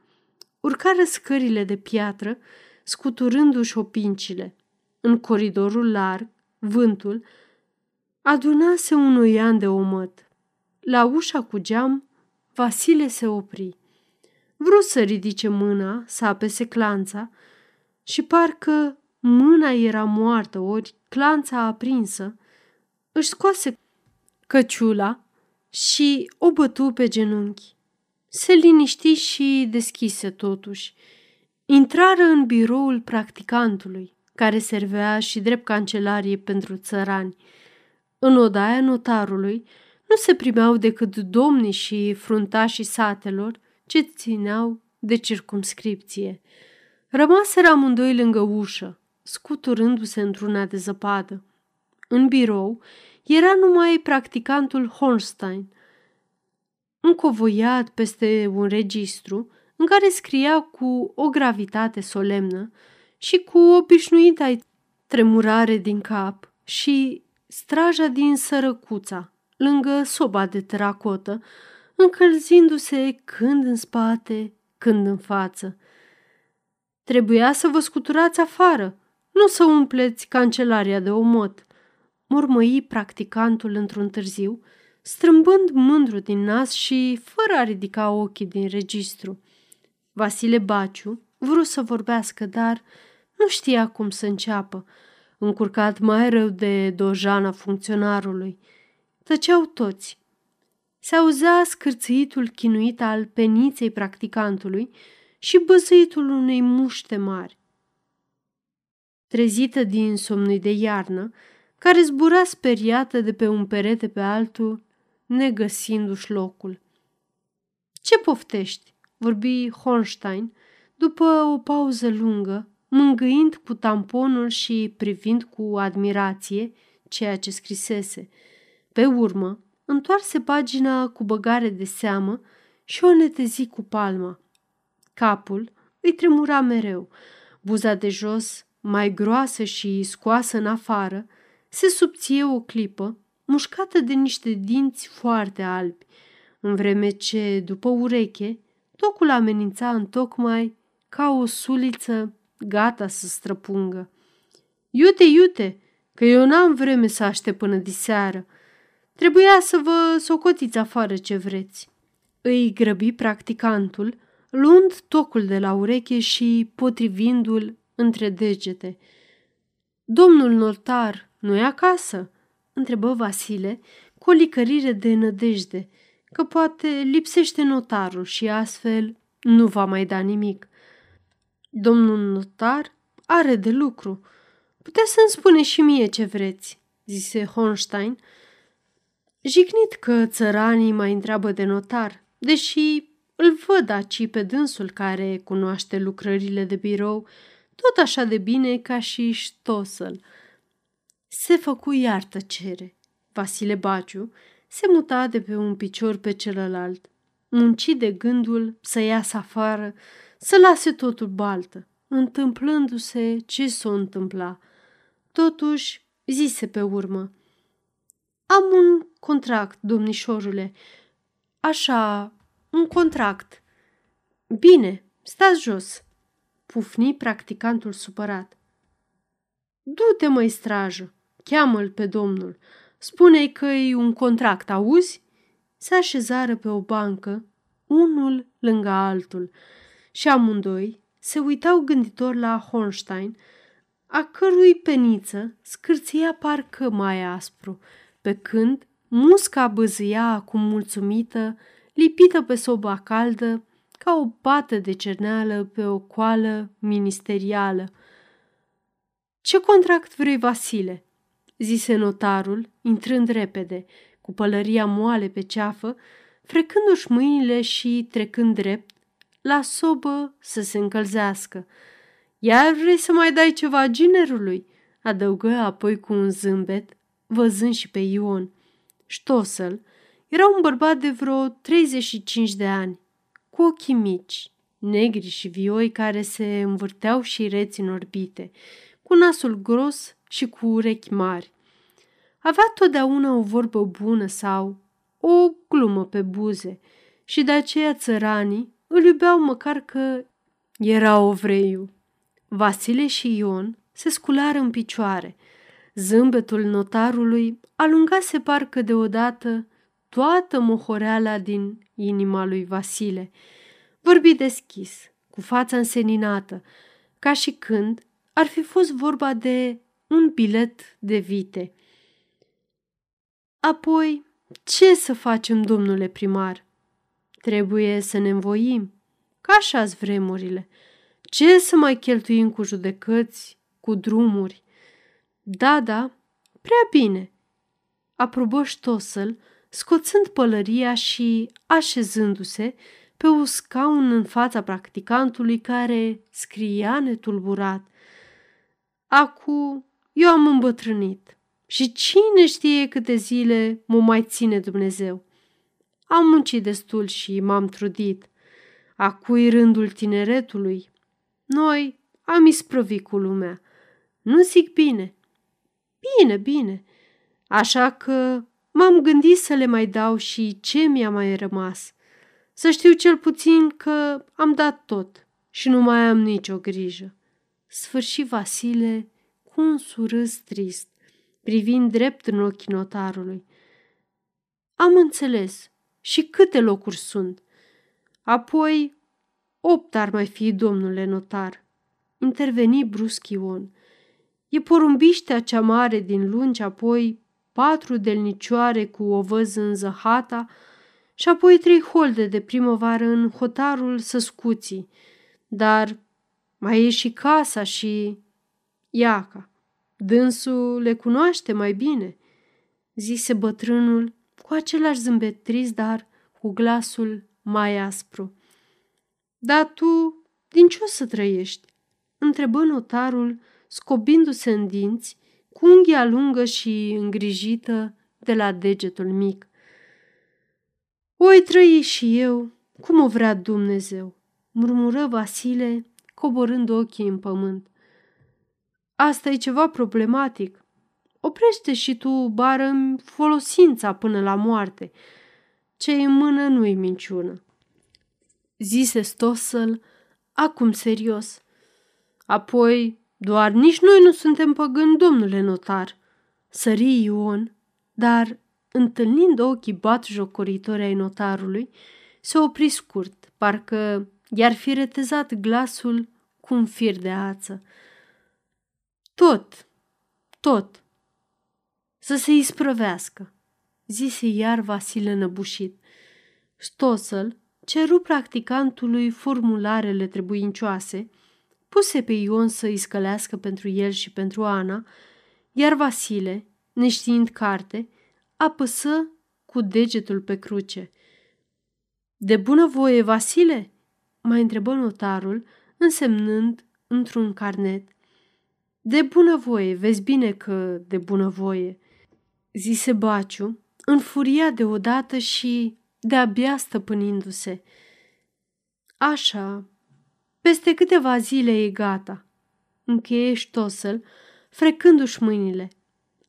urcară scările de piatră, scuturându-și opincile. În coridorul larg, vântul adunase un oian de omăt. La ușa cu geam, Vasile se opri. Vrut să ridice mâna, să apese clanța, și parcă mâna era moartă, ori clanța aprinsă, își scoase căciula și o bătu pe genunchi. Se liniști și deschise totuși. Intrară în biroul practicantului, care servea și drept cancelarie pentru țărani. În odaia notarului nu se primeau decât domnii și fruntașii satelor ce țineau de circumscripție. Rămaseră amândoi lângă ușă, scuturându-se într-una de zăpadă. În birou era numai practicantul Hornstein, încovoiat peste un registru în care scria cu o gravitate solemnă și cu obișnuita tremurare din cap și straja din sărăcuța, lângă soba de teracotă, încălzindu-se când în spate, când în față. Trebuia să vă scuturați afară, nu să umpleți cancelaria de omot, mormăi practicantul într-un târziu, strâmbând mândru din nas și fără a ridica ochii din registru. Vasile Baciu vrut să vorbească, dar nu știa cum să înceapă, încurcat mai rău de dojana funcționarului. Tăceau toți. Se auzea scârțâitul chinuit al peniței practicantului și băzâitul unei muște mari. Trezită din somnul de iarnă, care zbura speriată de pe un perete pe altul, negăsindu-și locul. Ce poftești?" vorbi Hornstein, după o pauză lungă, mângâind cu tamponul și privind cu admirație ceea ce scrisese. Pe urmă, întoarse pagina cu băgare de seamă și o netezi cu palma. Capul îi tremura mereu, buza de jos, mai groasă și scoasă în afară, se subție o clipă, mușcată de niște dinți foarte albi, în vreme ce, după ureche, tocul amenința în tocmai ca o suliță gata să străpungă. Iute, iute, că eu n-am vreme să aștept până diseară. Trebuia să vă socotiți afară ce vreți. Îi grăbi practicantul, luând tocul de la ureche și potrivindu-l între degete. Domnul notar nu e acasă?" întrebă Vasile cu o licărire de nădejde, că poate lipsește notarul și astfel nu va mai da nimic. Domnul notar are de lucru. Puteți să-mi spune și mie ce vreți, zise Hornstein, jignit că țăranii mai întreabă de notar, deși îl văd aci pe dânsul care cunoaște lucrările de birou tot așa de bine ca și ștosăl. Se făcu iar tăcere. Vasile Baciu se muta de pe un picior pe celălalt, munci de gândul să iasă afară, să lase totul baltă, întâmplându-se ce s-o întâmpla. Totuși, zise pe urmă, Am un contract, domnișorule, așa, un contract. Bine, stați jos, pufni practicantul supărat. Du-te, măi, strajă, cheamă-l pe domnul, spune-i că e un contract, auzi? Se așezară pe o bancă, unul lângă altul, și amândoi se uitau gânditor la Hornstein, a cărui peniță scârția parcă mai aspru, pe când musca băzâia acum mulțumită, lipită pe soba caldă, ca o pată de cerneală pe o coală ministerială. Ce contract vrei, Vasile?" zise notarul, intrând repede, cu pălăria moale pe ceafă, frecându-și mâinile și trecând drept la sobă să se încălzească. Iar vrei să mai dai ceva ginerului?" adăugă apoi cu un zâmbet, văzând și pe Ion. Ștosel era un bărbat de vreo 35 de ani, cu ochii mici, negri și vioi care se învârteau și reți în orbite, cu nasul gros și cu urechi mari. Avea totdeauna o vorbă bună sau o glumă pe buze și de aceea țăranii îl iubeau măcar că era ovreiu. Vasile și Ion se sculară în picioare. Zâmbetul notarului alungase parcă deodată toată mohoreala din inima lui Vasile. Vorbi deschis, cu fața înseninată, ca și când ar fi fost vorba de un bilet de vite. Apoi, ce să facem, domnule primar? Trebuie să ne învoim, ca așa vremurile. Ce să mai cheltuim cu judecăți, cu drumuri? Da, da, prea bine, aprobă Ștosel, scoțând pălăria și așezându-se pe un scaun în fața practicantului care scria netulburat. Acu, eu am îmbătrânit și cine știe câte zile mă mai ține Dumnezeu. Am muncit destul și m-am trudit. Acui rândul tineretului. Noi am isprăvit cu lumea. Nu zic bine. Bine, bine. Așa că m-am gândit să le mai dau și ce mi-a mai rămas. Să știu cel puțin că am dat tot și nu mai am nicio grijă. Sfârși Vasile cu un surâs trist, privind drept în ochii notarului. Am înțeles. Și câte locuri sunt? Apoi, opt ar mai fi, domnule notar. Interveni brusc Ion. E porumbiștea cea mare din lungi, apoi patru delnicioare cu o văză în zăhata și apoi trei holde de primăvară în hotarul Săscuții. Dar mai e și casa și Iaca. Dânsul le cunoaște mai bine, zise bătrânul cu același zâmbet trist, dar cu glasul mai aspru. Dar tu din ce o să trăiești? întrebă notarul, scobindu-se în dinți, cu unghia lungă și îngrijită de la degetul mic. Oi trăi și eu, cum o vrea Dumnezeu, murmură Vasile, coborând ochii în pământ. Asta e ceva problematic. Oprește și tu, bară folosința până la moarte. Ce în mână nu-i minciună. Zise Stossel, acum serios. Apoi, doar nici noi nu suntem păgâni, domnule notar. Sări Ion, dar, întâlnind ochii bat jocoritori ai notarului, se opri scurt, parcă i-ar fi retezat glasul cu un fir de ață. Tot, tot. Să se isprăvească, zise iar Vasile năbușit. Stosel ceru practicantului formularele trebuincioase, puse pe Ion să îi scălească pentru el și pentru Ana, iar Vasile, neștiind carte, apăsă cu degetul pe cruce. De bună voie, Vasile?" mai întrebă notarul, însemnând într-un carnet. De bunăvoie, vezi bine că de bunăvoie, zise Baciu, înfuriat deodată și de-abia stăpânindu-se. Așa, peste câteva zile e gata, încheie Ștosel, frecându-și mâinile.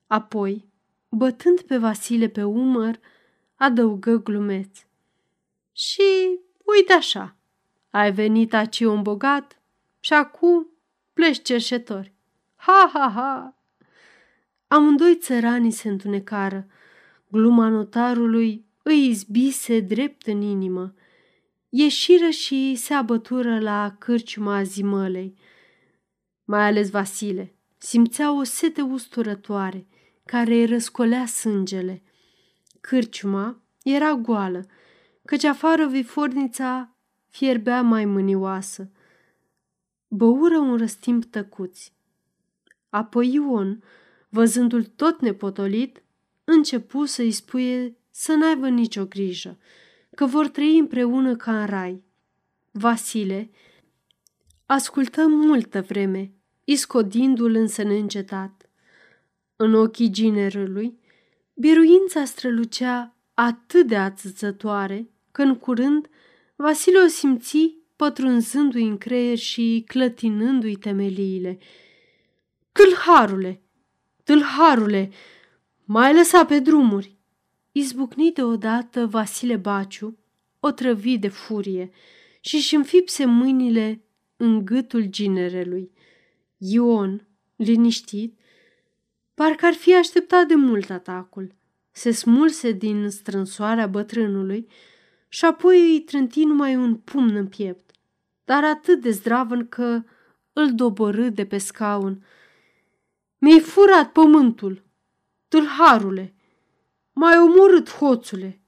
Apoi, bătând pe Vasile pe umăr, adăugă glumeț. Și uite așa, ai venit aici un bogat și acum pleci cerșetori. Ha, ha, ha! Amândoi țăranii se întunecară. Gluma notarului îi izbise drept în inimă. Ieșiră și se abătură la cârciuma zimălei. Mai ales Vasile simțea o sete usturătoare care îi răscolea sângele. Cârciuma era goală, căci afară vifornița fierbea mai mânioasă. Băură un răstimp tăcuți. Apoi Ion, văzându-l tot nepotolit, începu să-i spuie să n-aibă nicio grijă, că vor trăi împreună ca în rai. Vasile ascultă multă vreme, iscodindu-l însă neîncetat. În ochii ginerului, biruința strălucea atât de ațățătoare că în curând Vasile o simți pătrunzându-i în creier și clătinându-i temeliile – Tâlharule! Tâlharule! Mai lăsa pe drumuri! Izbucni deodată Vasile Baciu, otrăvit de furie, și își înfipse mâinile în gâtul ginerelui. Ion, liniștit, parcă ar fi așteptat de mult atacul. Se smulse din strânsoarea bătrânului și apoi îi trânti numai un pumn în piept, dar atât de zdravăn că îl doborâ de pe scaun. Mi-ai furat pământul, tâlharule! M-ai omorât, hoțule!"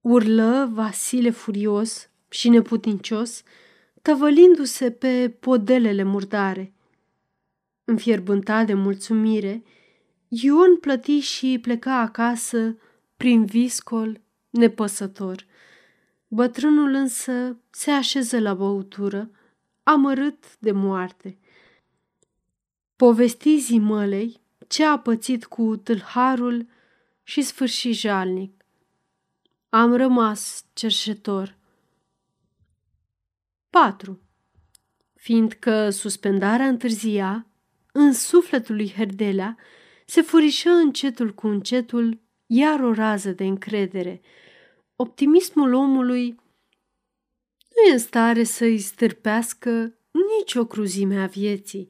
Urlă Vasile furios și neputincios, tăvălindu-se pe podelele murdare. Înfierbântat de mulțumire, Ion plăti și pleca acasă prin viscol nepăsător. Bătrânul însă se așeză la băutură, amărât de moarte. Povesti zimălei ce a pățit cu tâlharul și sfârși jalnic. Am rămas cerșetor. 4. Fiindcă suspendarea întârzia, în sufletul lui Herdelea se furișă încetul cu încetul iar o rază de încredere. Optimismul omului nu e în stare să-i stârpească nicio cruzime a vieții.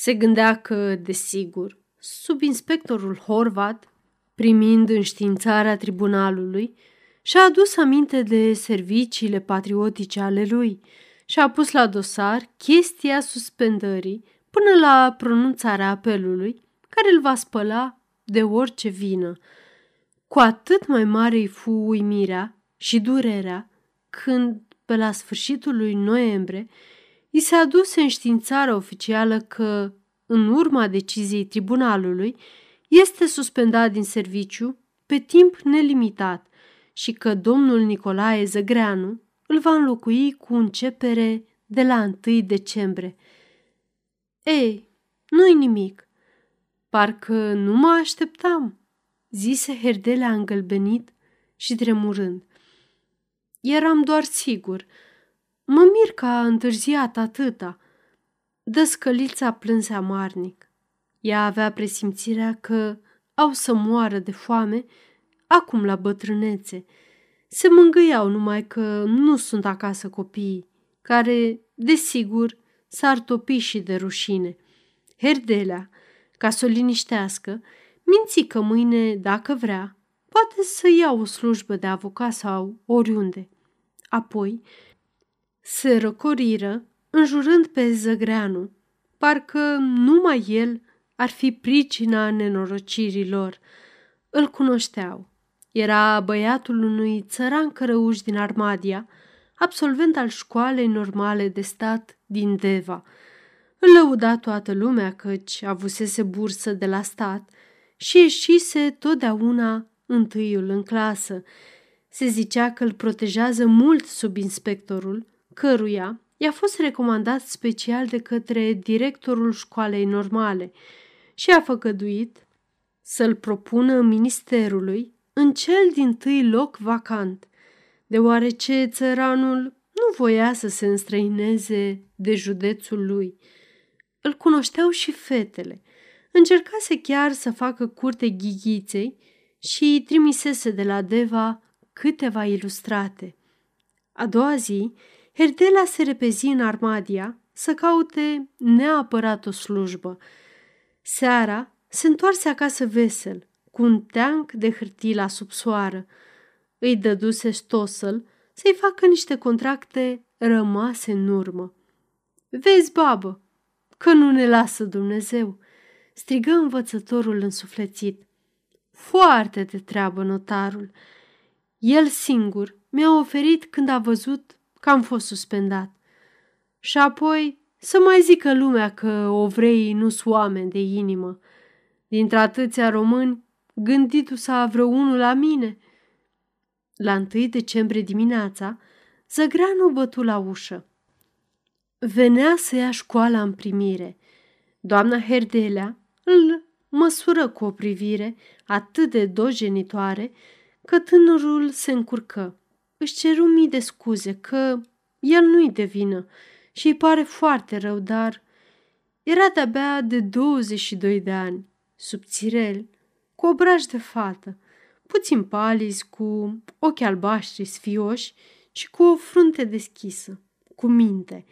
Se gândea că, desigur, subinspectorul Horvat, primind înștiințarea tribunalului, și-a adus aminte de serviciile patriotice ale lui și a pus la dosar chestia suspendării până la pronunțarea apelului, care îl va spăla de orice vină. Cu atât mai mare îi fu uimirea și durerea când, pe la sfârșitul lui noiembrie, i se aduse înștiințarea oficială că, în urma deciziei tribunalului, este suspendat din serviciu pe timp nelimitat și că domnul Nicolae Zăgreanu îl va înlocui cu începere de la 1 decembrie. Ei, nu-i nimic. Parcă nu mă așteptam, zise Herdelea îngălbenit și tremurând. Eram doar sigur. Mă mir că a întârziat atâta. Dăscălița plânse amarnic. Ea avea presimțirea că au să moară de foame acum la bătrânețe. Se mângâiau numai că nu sunt acasă copiii, care, desigur, s-ar topi și de rușine. Herdelea, ca să o liniștească, minți că mâine, dacă vrea, poate să ia o slujbă de avocat sau oriunde. Apoi se răcoriră, înjurând pe Zăgreanu, parcă numai el ar fi pricina nenorocirilor. Îl cunoșteau. Era băiatul unui țăran cărăuș din Armadia, absolvent al școalei normale de stat din Deva. Îl lăuda toată lumea căci avusese bursă de la stat și ieșise totdeauna întâiul în clasă. Se zicea că îl protejează mult sub inspectorul, căruia i-a fost recomandat special de către directorul școalei normale și a făcăduit să-l propună ministerului în cel din tâi loc vacant, deoarece țăranul nu voia să se înstrăineze de județul lui. Îl cunoșteau și fetele. Încercase chiar să facă curte ghighiței și trimisese de la Deva câteva ilustrate. A doua zi, Herdela se repezi în Armadia să caute neapărat o slujbă. Seara se întoarse acasă vesel, cu un teanc de hârtii la subsoară. Îi dăduse stosăl să-i facă niște contracte rămase în urmă. Vezi, babă, că nu ne lasă Dumnezeu!" strigă învățătorul însuflețit. Foarte de treabă notarul. El singur mi-a oferit când a văzut că am fost suspendat. Și apoi să mai zică lumea că ovreii nu sunt oameni de inimă. Dintre atâția români, gânditu s-a vreo unul la mine. La 1 decembrie dimineața, Zăgreanu bătu la ușă. Venea să ia școala în primire. Doamna Herdelea îl măsură cu o privire atât de dojenitoare că tânărul se încurcă. Își ceru mii de scuze că el nu-i de vină și îi pare foarte rău, dar era de-abia de 22 de ani, subțirel, cu obraj de fată, puțin palizi, cu ochi albaștri sfioși și cu o frunte deschisă, cu minte.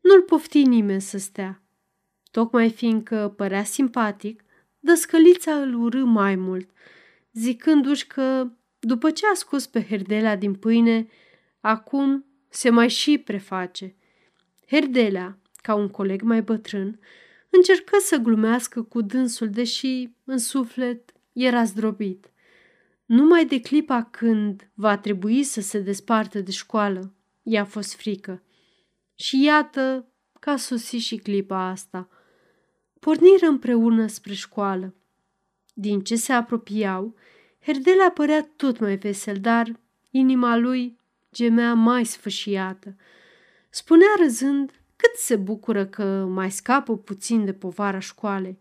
Nu-l pofti nimeni să stea. Tocmai fiindcă părea simpatic, dăscălița îl urâ mai mult, zicându-și că, după ce a scos pe Herdelea din pâine, acum se mai și preface. Herdelea, ca un coleg mai bătrân, încercă să glumească cu dânsul, deși în suflet era zdrobit. Numai de clipa când va trebui să se despartă de școală, i-a fost frică. Și iată că a sosit și clipa asta. Porniră împreună spre școală. Din ce se apropiau, Herdele părea tot mai vesel, dar inima lui gemea mai sfâșiată. Spunea râzând cât se bucură că mai scapă puțin de povara școalei.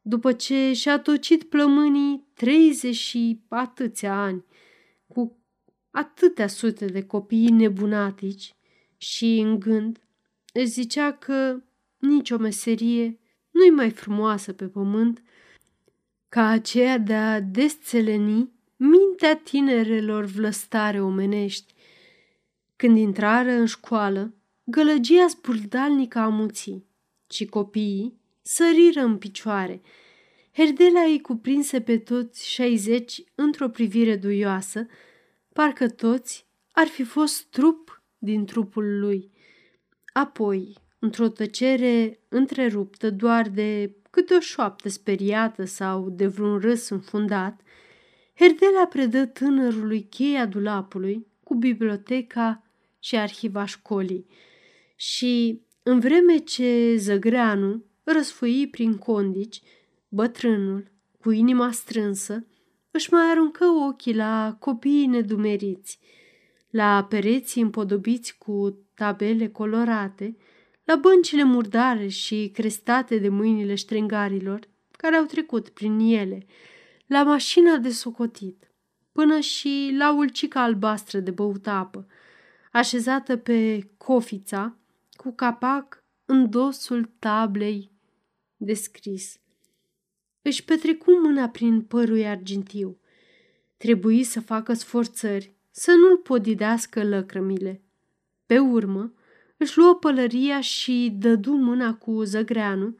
După ce și-a tocit plămânii treizeci și atâția ani, cu atâtea sute de copii nebunatici și în gând își zicea că nicio meserie nu-i mai frumoasă pe pământ ca aceea de a desțeleni mintea tinerelor vlăstare omenești. Când intrară în școală, gălăgia zburdalnică a muții și copiii săriră în picioare. Herdela îi cuprinse pe toți șaizeci într-o privire duioasă, parcă toți ar fi fost trup din trupul lui. Apoi, într-o tăcere întreruptă doar de câte o șoaptă speriată sau de vreun râs înfundat, Herdela predă tânărului cheia dulapului cu biblioteca și arhiva școlii și, în vreme ce Zăgreanu răsfăi prin condici, bătrânul, cu inima strânsă, își mai aruncă ochii la copiii nedumeriți, la pereții împodobiți cu tabele colorate, la băncile murdare și crestate de mâinile ștrengarilor care au trecut prin ele, la mașina de socotit, până și la ulcica albastră de băut apă, așezată pe cofița cu capac în dosul tablei de scris. Își petrecu mâna prin părul argintiu. Trebuie să facă sforțări să nu-l podidească lăcrămile. Pe urmă, își luă pălăria și dădu mâna cu zăgreanu,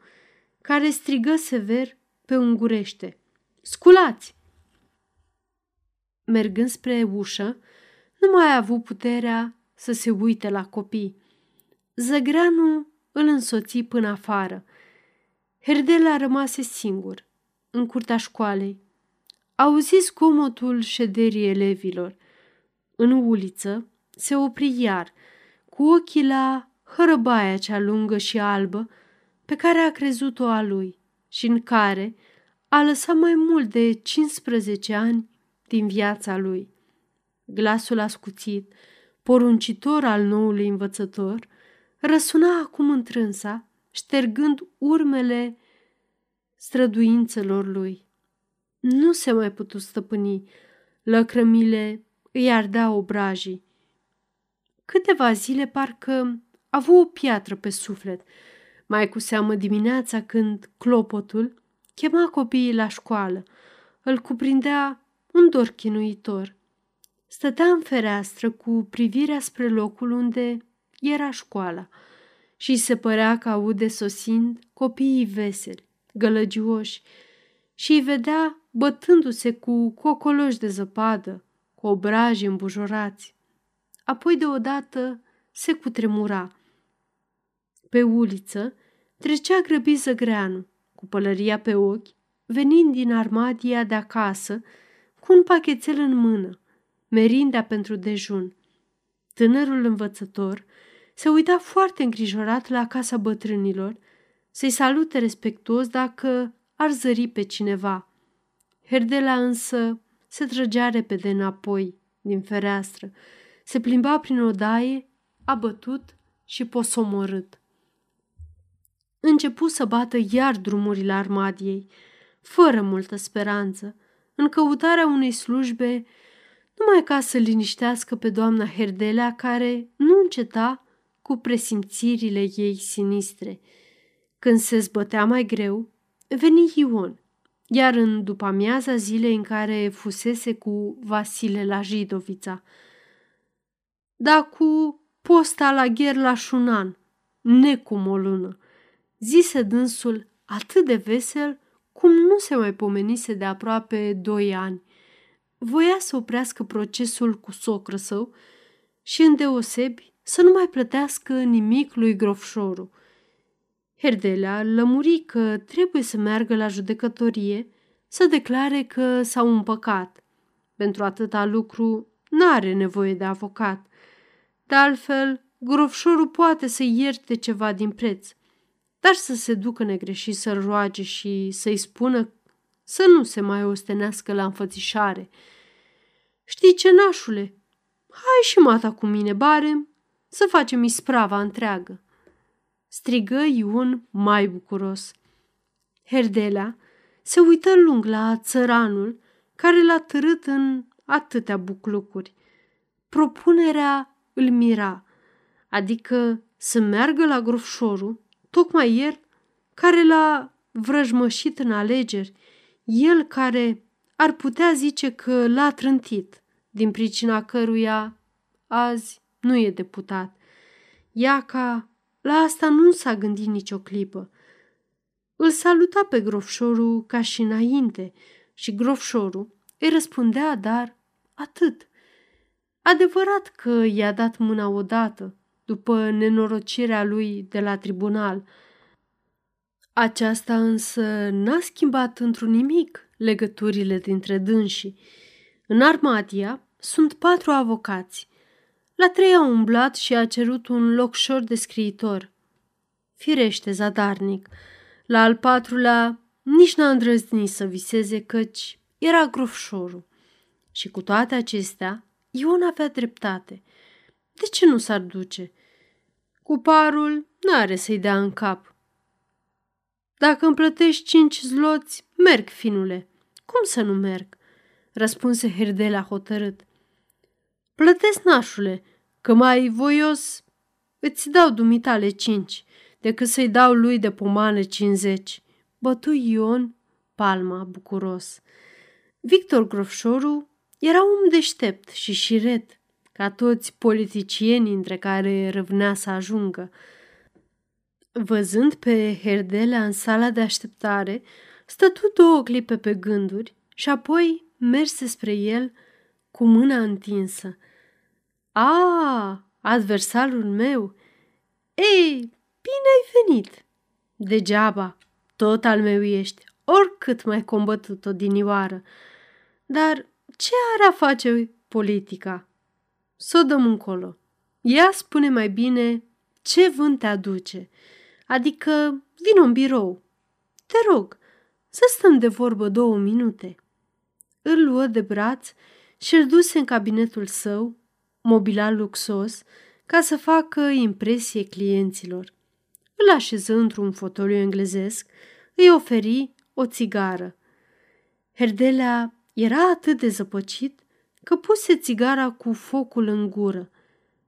care strigă sever pe ungurește. Sculați! Mergând spre ușă, nu mai a avut puterea să se uite la copii. Zăgreanu îl însoți până afară. Herdela rămase singur, în curtea școalei. Auzi zgomotul șederii elevilor. În uliță se opri iar, cu ochii la hărăbaia cea lungă și albă pe care a crezut-o a lui și în care a lăsat mai mult de 15 ani din viața lui. Glasul ascuțit, poruncitor al noului învățător, răsuna acum întrânsa, ștergând urmele străduințelor lui. Nu se mai putu stăpâni, lăcrămile îi ardea obrajii. Câteva zile parcă a avut o piatră pe suflet, mai cu seamă dimineața când clopotul chema copiii la școală. Îl cuprindea un dor chinuitor. Stătea în fereastră cu privirea spre locul unde era școala și se părea că aude sosind copiii veseli, gălăgioși și îi vedea bătându-se cu cocoloși de zăpadă, cu obraji îmbujorați. Apoi deodată se cutremura. Pe uliță trecea grăbit Zăgreanu, cu pălăria pe ochi, venind din armadia de acasă, cu un pachetel în mână, merinda pentru dejun. Tânărul învățător se uita foarte îngrijorat la casa bătrânilor, să-i salute respectuos dacă ar zări pe cineva. Herdela însă se trăgea repede înapoi din fereastră, se plimba prin odaie, abătut și posomorât. Începu să bată iar drumurile armadiei, fără multă speranță, în căutarea unei slujbe, numai ca să liniștească pe doamna Herdelea, care nu înceta cu presimțirile ei sinistre. Când se zbătea mai greu, veni Ion, iar în după amiaza zilei în care fusese cu Vasile la Jidovița. Da cu posta la gher la șunan, necum o lună, zise dânsul atât de vesel cum nu se mai pomenise de aproape doi ani. Voia să oprească procesul cu socră său și îndeosebi să nu mai plătească nimic lui Grofșoru Herdelea lămuri că trebuie să meargă la judecătorie să declare că s-au împăcat. Pentru atâta lucru n-are nevoie de avocat. De altfel, grofșorul poate să ierte ceva din preț, dar să se ducă negreșit să-l roage și să-i spună să nu se mai ostenească la înfățișare. Știi ce, nașule? Hai și mata cu mine, bare, să facem isprava întreagă. Strigă Ion mai bucuros. Herdelea se uită lung la țăranul care l-a târât în atâtea buclucuri. Propunerea îl mira, adică să meargă la grofșorul, tocmai el care l-a vrăjmășit în alegeri, el care ar putea zice că l-a trântit, din pricina căruia azi nu e deputat. Iaca la asta nu s-a gândit nicio clipă. Îl saluta pe grofșorul ca și înainte și grofșorul îi răspundea, dar atât. Adevărat că i-a dat mâna odată, după nenorocirea lui de la tribunal. Aceasta însă n-a schimbat într-un nimic legăturile dintre dânsii. În Armadia sunt patru avocați. La trei a umblat și a cerut un locșor de scriitor. Firește, zadarnic. La al patrulea nici n-a îndrăznit să viseze căci era grofșorul. Și cu toate acestea, Ion avea dreptate. De ce nu s-ar duce? Cu parul n-are să-i dea în cap. Dacă îmi plătești cinci zloți, merg, finule. Cum să nu merg? Răspunse Herdela hotărât. Plătesc, nașule, că mai voios îți dau dumitale cinci, decât să-i dau lui de pomană cincizeci. Bătu Ion palma bucuros. Victor Grofșoru era om deștept și șiret, ca toți politicienii între care râvnea să ajungă. Văzând pe Herdelea în sala de așteptare, stătu două clipe pe gânduri și apoi merse spre el cu mâna întinsă. A, adversarul meu! Ei, bine ai venit! Degeaba, tot al meu ești, oricât mai combătut o dinioară. Dar ce are a face politica? Să o dăm încolo. Ea spune mai bine ce vânt te aduce, adică vin în birou. Te rog, să stăm de vorbă două minute. Îl luă de braț și îl duse în cabinetul său, mobilat luxos, ca să facă impresie clienților. Îl așeză într-un fotoliu englezesc, îi oferi o țigară. Herdelea era atât de zăpăcit că puse țigara cu focul în gură.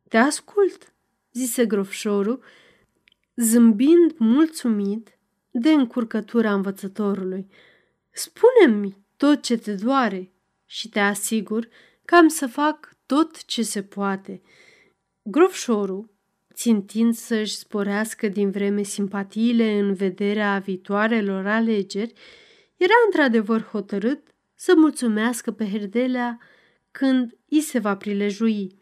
Te ascult, zise grofșorul, zâmbind mulțumit de încurcătura învățătorului. Spune-mi tot ce te doare și te asigur că am să fac tot ce se poate. Grofșorul, țintind să-și sporească din vreme simpatiile în vederea viitoarelor alegeri, era într-adevăr hotărât să mulțumească pe Herdelea când i se va prilejui.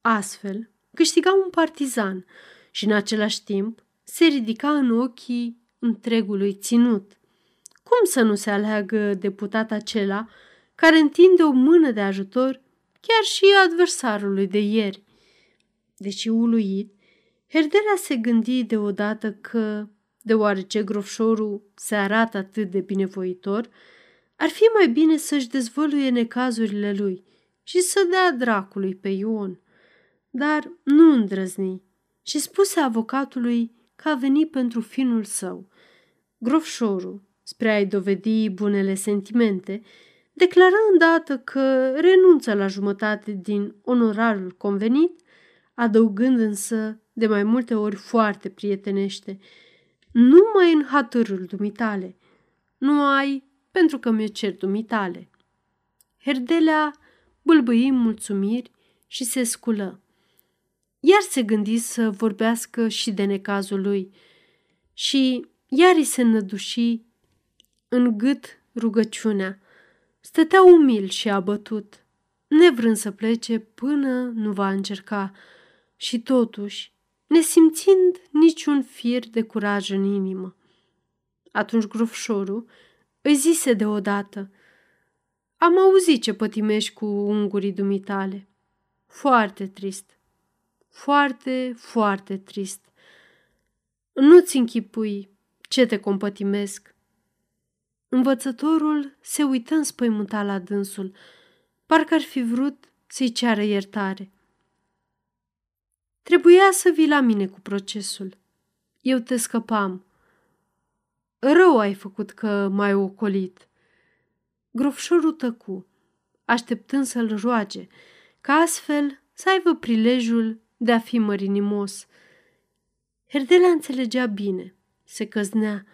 Astfel, câștiga un partizan și în același timp se ridica în ochii întregului ținut. Cum să nu se aleagă deputat acela care întinde o mână de ajutor chiar și adversarului de ieri? Deși uluit, Herdelea se gândi deodată că, deoarece grofșorul se arată atât de binevoitor, ar fi mai bine să-și dezvăluie necazurile lui și să dea dracului pe Ion. Dar nu îndrăzni și spuse avocatului că a venit pentru finul său. Grofșorul, spre a-i dovedi bunele sentimente, declară îndată că renunță la jumătate din onorarul convenit, adăugând însă de mai multe ori foarte prietenește, numai în hatărul dumitale. Nu ai pentru că mi-o cer dumitale. Herdelea bâlbâi mulțumiri și se sculă. Iar se gândi să vorbească și de necazul lui și iar îi se năduși în gât rugăciunea. Stătea umil și abătut, nevrând să plece până nu va încerca și totuși nesimțind niciun fir de curaj în inimă. Atunci grofșorul îi zise deodată, Am auzit ce pătimești cu ungurii dumitale. Foarte trist. Foarte, foarte trist. Nu-ți închipui ce te compătimesc. Învățătorul se uită înspăimântat la dânsul, parcă ar fi vrut să-i ceară iertare. Trebuia să vii la mine cu procesul. Eu te scăpam. Rău ai făcut că m-ai ocolit. Grofșorul tăcu, așteptând să-l roage, ca astfel să aibă prilejul de a fi mărinimos. Herdelea înțelegea bine, se căznea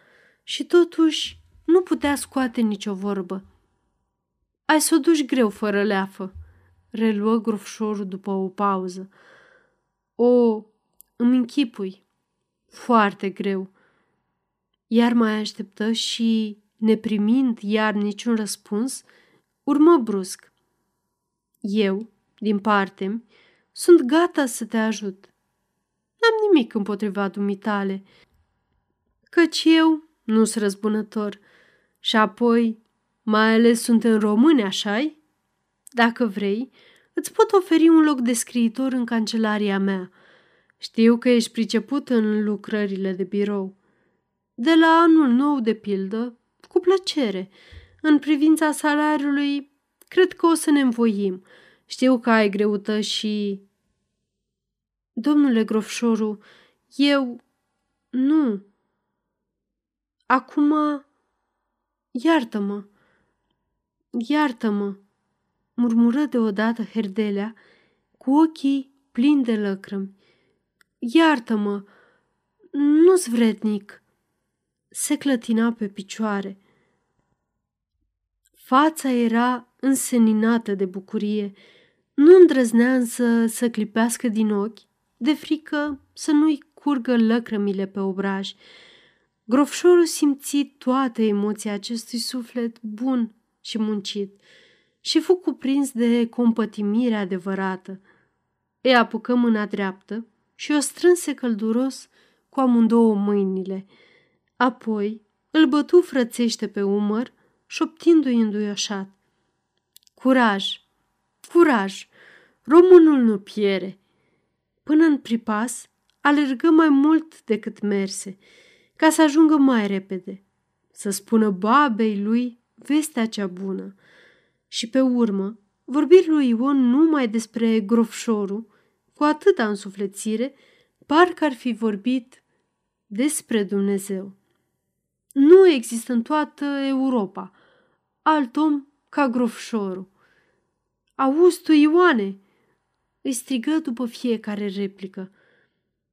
și totuși nu putea scoate nicio vorbă. Ai să o duci greu fără leafă, reluă grofșorul după o pauză. O, îmi închipui, foarte greu. Iar mai așteptă și, neprimind iar niciun răspuns, urmă brusc. Eu, din parte, sunt gata să te ajut. N-am nimic împotriva dumitale, căci eu nu sunt răzbunător și apoi, mai ales sunt în români, așa Dacă vrei, îți pot oferi un loc de scriitor în cancelaria mea. Știu că ești priceput în lucrările de birou. De la anul nou, de pildă, cu plăcere. În privința salariului, cred că o să ne învoim. Știu că ai greută și... Domnule Grofșoru, eu... Nu. Acum... Iartă-mă. Iartă-mă murmură deodată Herdelea, cu ochii plini de lăcrămi. Iartă-mă, nu-s vrednic. Se clătina pe picioare. Fața era înseninată de bucurie. Nu îndrăznea însă să clipească din ochi, de frică să nu-i curgă lăcrămile pe obraj. Grofșorul simți toată emoția acestui suflet bun și muncit și fu cuprins de compătimire adevărată. E apucă mâna dreaptă și o strânse călduros cu amândouă mâinile. Apoi îl bătu frățește pe umăr, șoptindu-i înduioșat. Curaj! Curaj! Românul nu piere! Până în pripas, alergă mai mult decât merse, ca să ajungă mai repede, să spună babei lui vestea cea bună – și pe urmă vorbi lui Ion numai despre grofșorul, cu atâta însuflețire, parcă ar fi vorbit despre Dumnezeu. Nu există în toată Europa alt om ca grofșorul. Auzi tu, Ioane!" îi strigă după fiecare replică.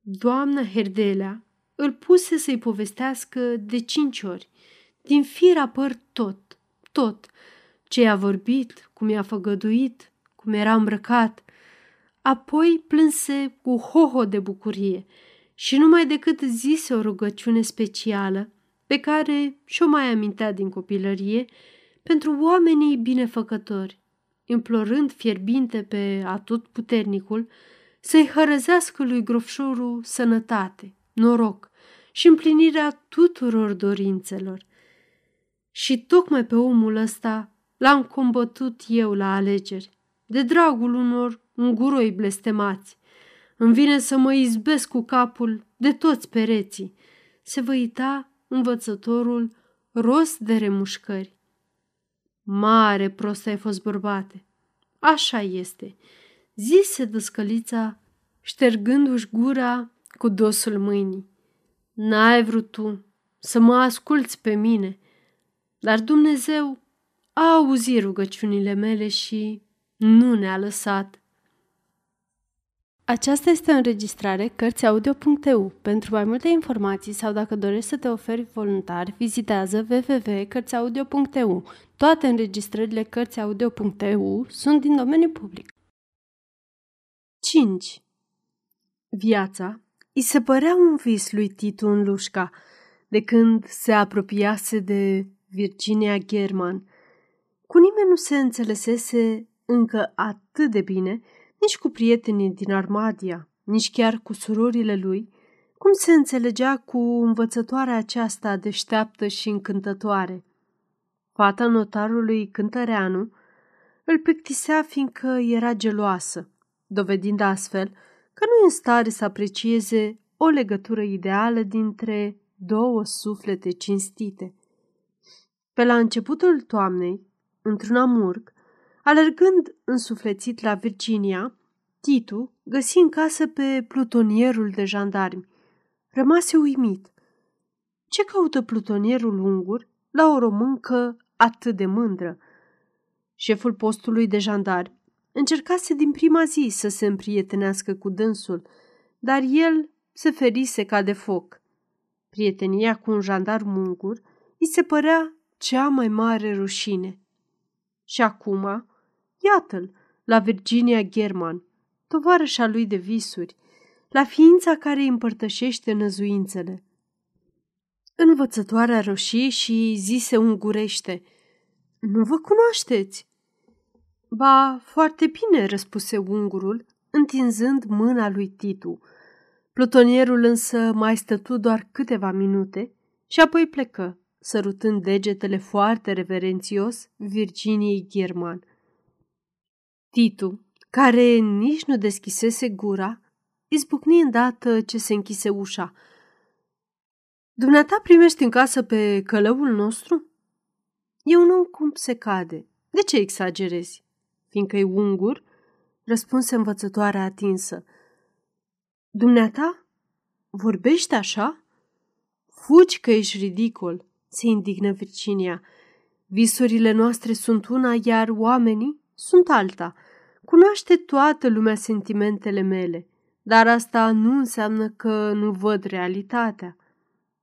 Doamna Herdelea îl puse să-i povestească de cinci ori, din fir păr tot, tot, ce i-a vorbit, cum i-a făgăduit, cum era îmbrăcat. Apoi plânse cu hoho de bucurie și numai decât zise o rugăciune specială pe care și-o mai amintea din copilărie pentru oamenii binefăcători, implorând fierbinte pe atot puternicul să-i hărăzească lui grofșorul sănătate, noroc și împlinirea tuturor dorințelor. Și tocmai pe omul ăsta L-am combătut eu la alegeri, de dragul unor unguroi blestemați. Îmi vine să mă izbesc cu capul de toți pereții. Se văita învățătorul rost de remușcări. Mare prost ai fost, bărbate. Așa este, zise dăscălița, ștergându-și gura cu dosul mâinii. N-ai vrut tu să mă asculți pe mine, dar Dumnezeu a auzit rugăciunile mele și nu ne-a lăsat. Aceasta este o înregistrare Cărțiaudio.eu. Pentru mai multe informații sau dacă dorești să te oferi voluntar, vizitează www.cărțiaudio.eu. Toate înregistrările Cărțiaudio.eu sunt din domeniu public. 5. Viața îi se părea un vis lui Titu în Lușca, de când se apropiase de Virginia German – cu nimeni nu se înțelesese încă atât de bine, nici cu prietenii din Armadia, nici chiar cu surorile lui, cum se înțelegea cu învățătoarea aceasta deșteaptă și încântătoare. Fata notarului Cântăreanu îl plictisea fiindcă era geloasă, dovedind astfel că nu e în stare să aprecieze o legătură ideală dintre două suflete cinstite. Pe la începutul toamnei, într-un amurg, alergând însuflețit la Virginia, Titu găsi în casă pe plutonierul de jandarmi. Rămase uimit. Ce caută plutonierul ungur la o româncă atât de mândră? Șeful postului de jandarmi încercase din prima zi să se împrietenească cu dânsul, dar el se ferise ca de foc. Prietenia cu un jandarm ungur îi se părea cea mai mare rușine. Și acum, iată-l, la Virginia German, tovarășa lui de visuri, la ființa care îi împărtășește năzuințele. Învățătoarea roșii și zise ungurește, Nu vă cunoașteți?" Ba, foarte bine," răspuse ungurul, întinzând mâna lui Titu. Plutonierul însă mai stătu doar câteva minute și apoi plecă, sărutând degetele foarte reverențios Virginiei German. Titu, care nici nu deschisese gura, izbucni îndată ce se închise ușa. Dumneata primești în casă pe călăul nostru? Eu nu cum se cade. De ce exagerezi? Fiindcă e ungur? Răspunse învățătoarea atinsă. Dumneata? Vorbești așa? Fugi că ești ridicol, se indignă Virginia. Visurile noastre sunt una, iar oamenii sunt alta. Cunoaște toată lumea sentimentele mele, dar asta nu înseamnă că nu văd realitatea.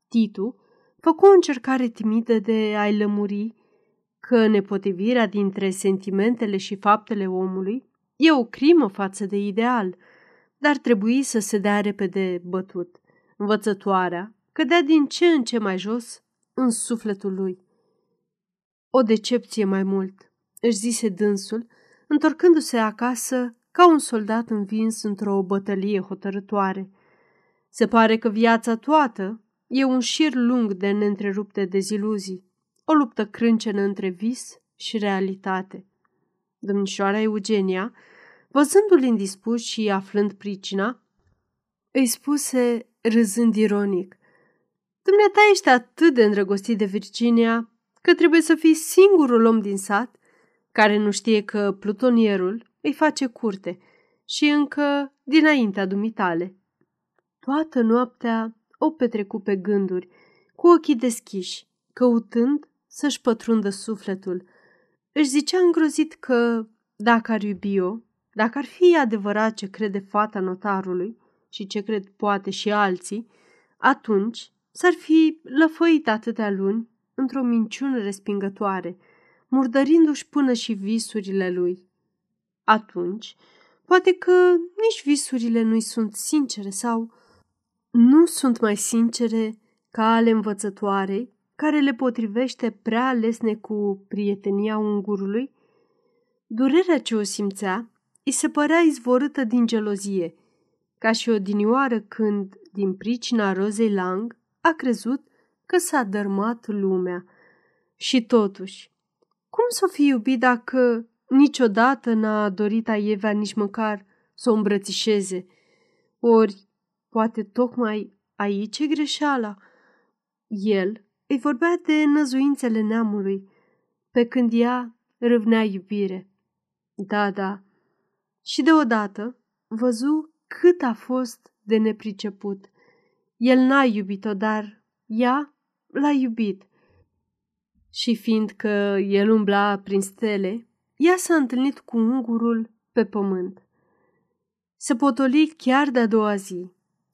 Titu făcu o încercare timidă de a-i lămuri că nepotrivirea dintre sentimentele și faptele omului e o crimă față de ideal, dar trebuie să se dea repede bătut. Învățătoarea cădea din ce în ce mai jos în sufletul lui. O decepție mai mult, își zise dânsul, întorcându-se acasă ca un soldat învins într-o bătălie hotărătoare. Se pare că viața toată e un șir lung de neîntrerupte deziluzii, o luptă crâncenă între vis și realitate. Domnișoara Eugenia, văzându-l indispus și aflând pricina, îi spuse, râzând ironic, Dumneata ești atât de îndrăgostit de Virginia că trebuie să fii singurul om din sat care nu știe că plutonierul îi face curte și încă dinaintea dumitale. Toată noaptea o petrecu pe gânduri, cu ochii deschiși, căutând să-și pătrundă sufletul. Își zicea îngrozit că, dacă ar iubi-o, dacă ar fi adevărat ce crede fata notarului și ce cred poate și alții, atunci s-ar fi lăfăit atâtea luni într-o minciună respingătoare, murdărindu-și până și visurile lui. Atunci, poate că nici visurile nu-i sunt sincere sau nu sunt mai sincere ca ale învățătoarei care le potrivește prea lesne cu prietenia ungurului? Durerea ce o simțea îi se părea izvorâtă din gelozie, ca și o dinioară când, din pricina rozei lang, a crezut că s-a dărmat lumea. Și totuși, cum să o fi iubit dacă niciodată n-a dorit a Evea nici măcar să o îmbrățișeze? Ori, poate tocmai aici e greșeala. El îi vorbea de năzuințele neamului, pe când ea râvnea iubire. Da, da. Și deodată văzu cât a fost de nepriceput. El n-a iubit-o, dar ea l-a iubit. Și fiindcă el umbla prin stele, ea s-a întâlnit cu ungurul pe pământ. Se potoli chiar de-a doua zi.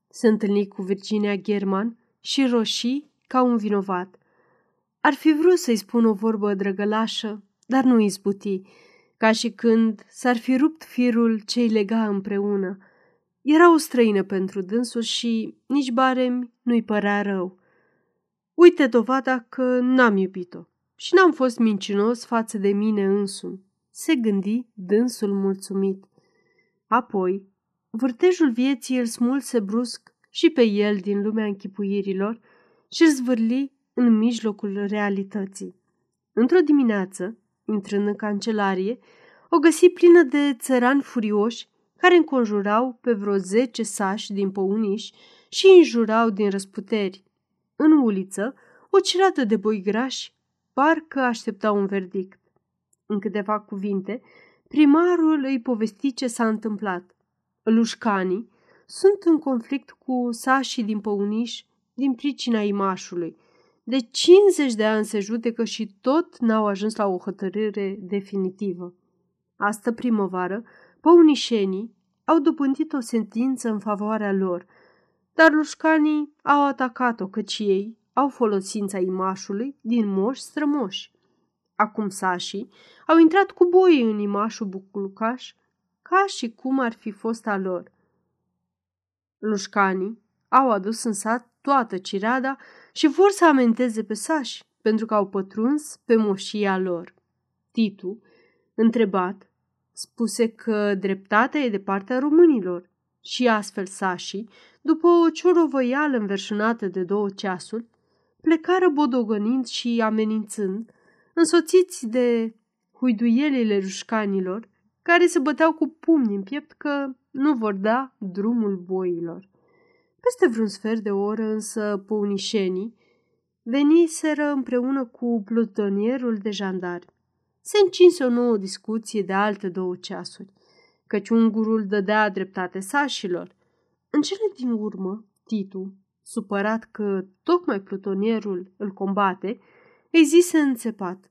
Se întâlni cu Virginia German și roșii ca un vinovat. Ar fi vrut să-i spun o vorbă drăgălașă, dar nu izbuti, ca și când s-ar fi rupt firul ce-i lega împreună. Era o străină pentru dânsul și nici baremi nu-i părea rău. Uite dovada că n-am iubit-o și n-am fost mincinos față de mine însumi, se gândi dânsul mulțumit. Apoi, vârtejul vieții îl smulse brusc și pe el din lumea închipuirilor și îl zvârli în mijlocul realității. Într-o dimineață, intrând în cancelarie, o găsi plină de țărani furioși care înconjurau pe vreo zece sași din păuniși și înjurau din răsputeri. În uliță, o ciradă de boi grași parcă aștepta un verdict. În câteva cuvinte, primarul îi povesti ce s-a întâmplat. Lușcanii sunt în conflict cu sașii din Păuniș din pricina imașului. De 50 de ani se judecă și tot n-au ajuns la o hotărâre definitivă. Astă primăvară, păunișenii au dobândit o sentință în favoarea lor, dar lușcanii au atacat-o căci ei au folosința imașului din moși strămoși. Acum sașii au intrat cu boi în imașul buclucaș ca și cum ar fi fost a lor. Lușcanii au adus în sat toată cirada și vor să amenteze pe sași pentru că au pătruns pe moșia lor. Titu, întrebat, spuse că dreptatea e de partea românilor și astfel sașii, după o ciorovăială înverșunată de două ceasuri, plecară bodogănind și amenințând, însoțiți de huiduielile rușcanilor, care se băteau cu pumni în piept că nu vor da drumul boilor. Peste vreun sfert de oră însă păunișenii veniseră împreună cu plutonierul de jandarmi. Se încinse o nouă discuție de alte două ceasuri, căci ungurul dădea dreptate sașilor. În cele din urmă, Titu, supărat că tocmai plutonierul îl combate, îi zise înțepat.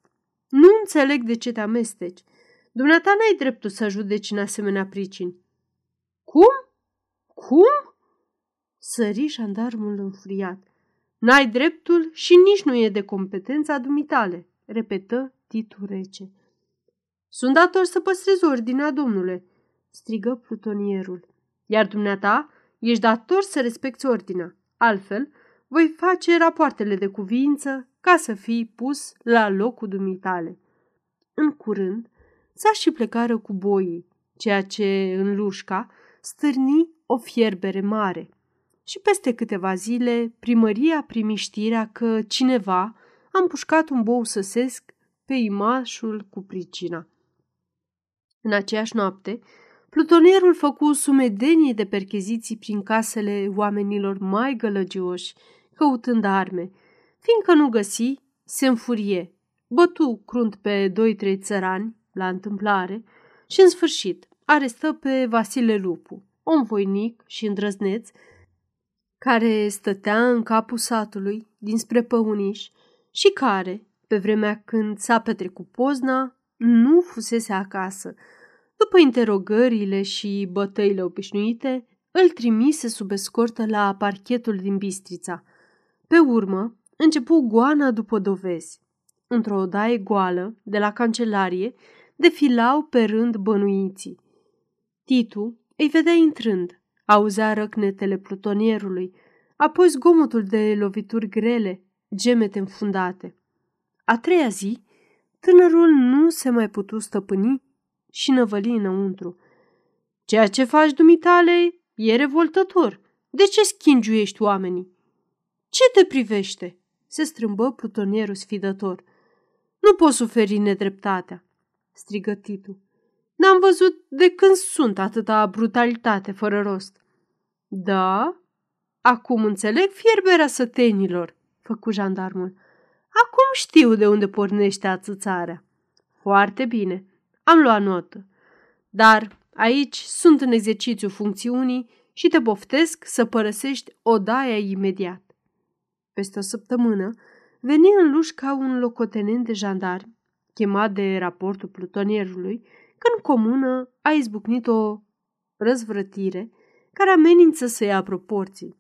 Nu înțeleg de ce te amesteci. Dumneata n-ai dreptul să judeci în asemenea pricini. Cum? Cum? Sări jandarmul înfriat. N-ai dreptul și nici nu e de competența dumitale, repetă Titu rece. Sunt dator să păstrez ordinea, domnule, strigă plutonierul. Iar dumneata ești dator să respecti ordinea. Altfel, voi face rapoartele de cuvință ca să fii pus la locul dumitale. În curând, s-a și plecară cu boii, ceea ce în Lușca stârni o fierbere mare. Și peste câteva zile, primăria primi știrea că cineva a împușcat un bou săsesc pe imașul cu pricina. În aceeași noapte, plutonierul făcu sumedenie de percheziții prin casele oamenilor mai gălăgioși, căutând arme. Fiindcă nu găsi, se înfurie, bătu crunt pe doi-trei țărani, la întâmplare, și în sfârșit arestă pe Vasile Lupu, om voinic și îndrăzneț, care stătea în capul satului dinspre Păuniș și care, pe vremea când s-a petrecut pozna, nu fusese acasă. După interogările și bătăile obișnuite, îl trimise sub escortă la parchetul din Bistrița. Pe urmă, începu goana după dovezi. Într-o odaie goală, de la cancelarie, defilau pe rând bănuiții. Titu îi vedea intrând, auzea răcnetele plutonierului, apoi zgomotul de lovituri grele, gemete înfundate. A treia zi, tânărul nu se mai putu stăpâni și năvăli înăuntru. Ceea ce faci dumitale e revoltător. De ce schingiuiești oamenii? Ce te privește? Se strâmbă plutonierul sfidător. Nu poți suferi nedreptatea, strigă Titu. N-am văzut de când sunt atâta brutalitate fără rost. Da? Acum înțeleg fierberea sătenilor, făcu jandarmul. Acum știu de unde pornește ațățarea. Foarte bine, am luat notă. Dar aici sunt în exercițiu funcțiunii și te poftesc să părăsești odaia imediat. Peste o săptămână, veni în luș ca un locotenent de jandarmi, chemat de raportul plutonierului, că în comună a izbucnit o răzvrătire care amenință să ia proporții.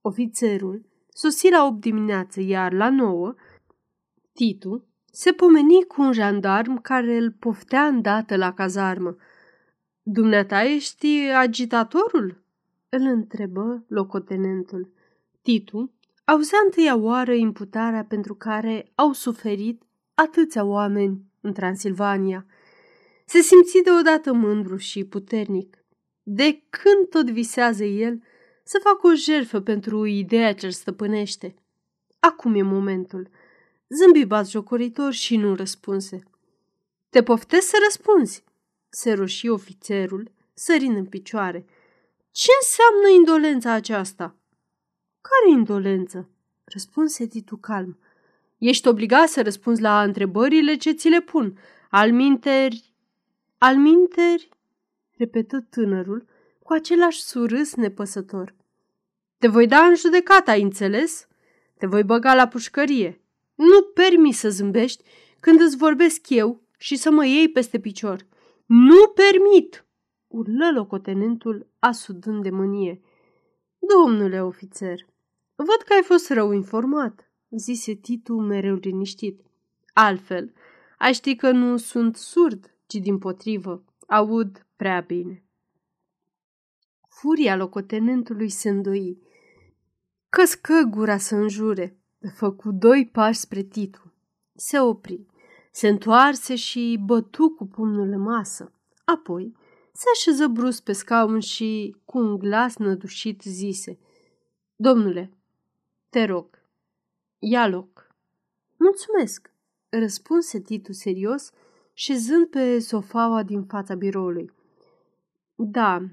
Ofițerul sosi la 8 dimineață, iar la 9 Titu se pomeni cu un jandarm care îl poftea îndată la cazarmă. Dumneata ești agitatorul?" îl întrebă locotenentul. Titu auzea întâia oară imputarea pentru care au suferit atâția oameni în Transilvania. Se simți deodată mândru și puternic. De când tot visează el să facă o jertfă pentru ideea ce-l stăpânește. Acum e momentul. Zâmbi jocoritor și nu răspunse. Te poftesc să răspunzi, se roși ofițerul, sărind în picioare. Ce înseamnă indolența aceasta? Care indolență? Răspunse Titu calm. Ești obligat să răspunzi la întrebările ce ți le pun. Alminteri... Alminteri... repetă tânărul cu același surâs nepăsător. Te voi da în judecată, ai înțeles? Te voi băga la pușcărie. Nu permi să zâmbești când îți vorbesc eu și să mă iei peste picior. Nu permit! urlă locotenentul asudând de mânie. Domnule ofițer, văd că ai fost rău informat, zise Titu mereu liniștit. Altfel, ai ști că nu sunt surd, ci din potrivă, aud prea bine. Furia locotenentului se îndoi. Căscă gura să înjure, făcu doi pași spre Titu. Se opri, se întoarse și bătu cu pumnul în masă. Apoi se așeză brusc pe scaun și, cu un glas nădușit, zise Domnule, te rog, ia loc. Mulțumesc, răspunse Titu serios, șezând pe sofaua din fața biroului. Da,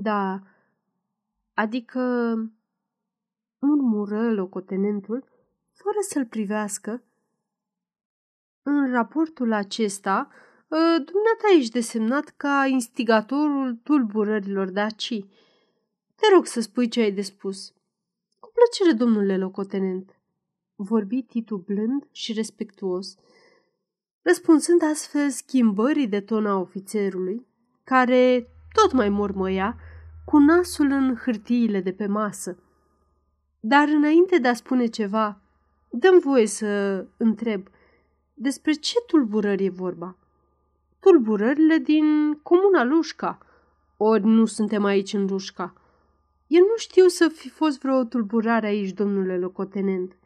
da, adică murmură locotenentul, fără să-l privească. În raportul acesta, ă, dumneata ești desemnat ca instigatorul tulburărilor daci. Te rog să spui ce ai de spus. Cu plăcere, domnule locotenent, vorbi Titu blând și respectuos, răspunsând astfel schimbării de ton a ofițerului, care tot mai mormăia, cu nasul în hârtiile de pe masă. Dar înainte de a spune ceva, dăm voie să întreb despre ce tulburări e vorba. Tulburările din comuna Lușca. Ori nu suntem aici în Lușca. Eu nu știu să fi fost vreo tulburare aici, domnule locotenent.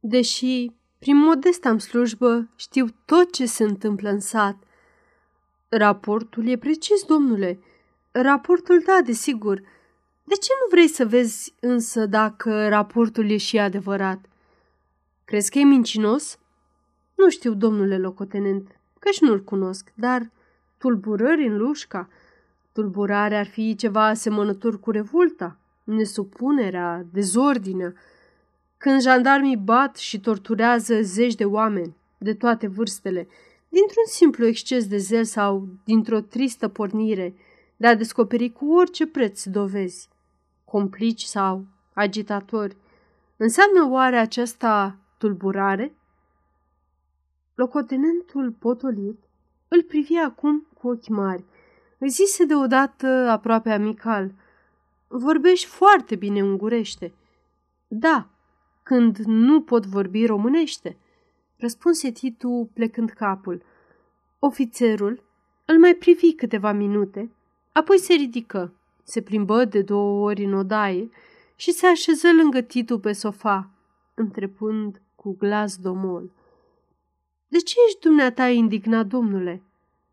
Deși, prin modesta am slujbă, știu tot ce se întâmplă în sat. Raportul e precis, domnule. Raportul, da, desigur. De ce nu vrei să vezi însă dacă raportul e și adevărat? Crezi că e mincinos? Nu știu, domnule locotenent, căci nu-l cunosc, dar tulburări în lușca. Tulburare ar fi ceva asemănător cu revolta, nesupunerea, dezordinea. Când jandarmii bat și torturează zeci de oameni de toate vârstele, dintr-un simplu exces de zel sau dintr-o tristă pornire – de a descoperi cu orice preț dovezi, complici sau agitatori. Înseamnă oare aceasta tulburare? Locotenentul potolit îl privi acum cu ochi mari. Îi zise deodată aproape amical, Vorbești foarte bine ungurește. Da, când nu pot vorbi românește, răspunse Titu plecând capul. Ofițerul îl mai privi câteva minute, Apoi se ridică, se plimbă de două ori în odaie și se așeză lângă Titu pe sofa, întrepând cu glas domol. De ce ești dumneata indignat, domnule?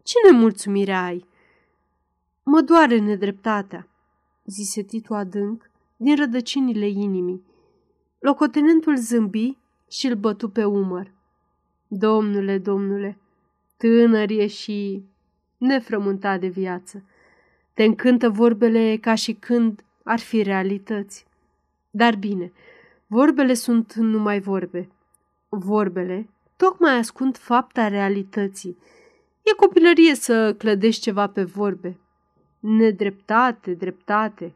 Ce nemulțumire ai?" Mă doare nedreptatea," zise Titu adânc, din rădăcinile inimii. Locotenentul zâmbi și îl bătu pe umăr. Domnule, domnule, tânăr e și nefrământat de viață. Te încântă vorbele ca și când ar fi realități. Dar bine, vorbele sunt numai vorbe. Vorbele tocmai ascund fapta realității. E copilărie să clădești ceva pe vorbe. Nedreptate, dreptate.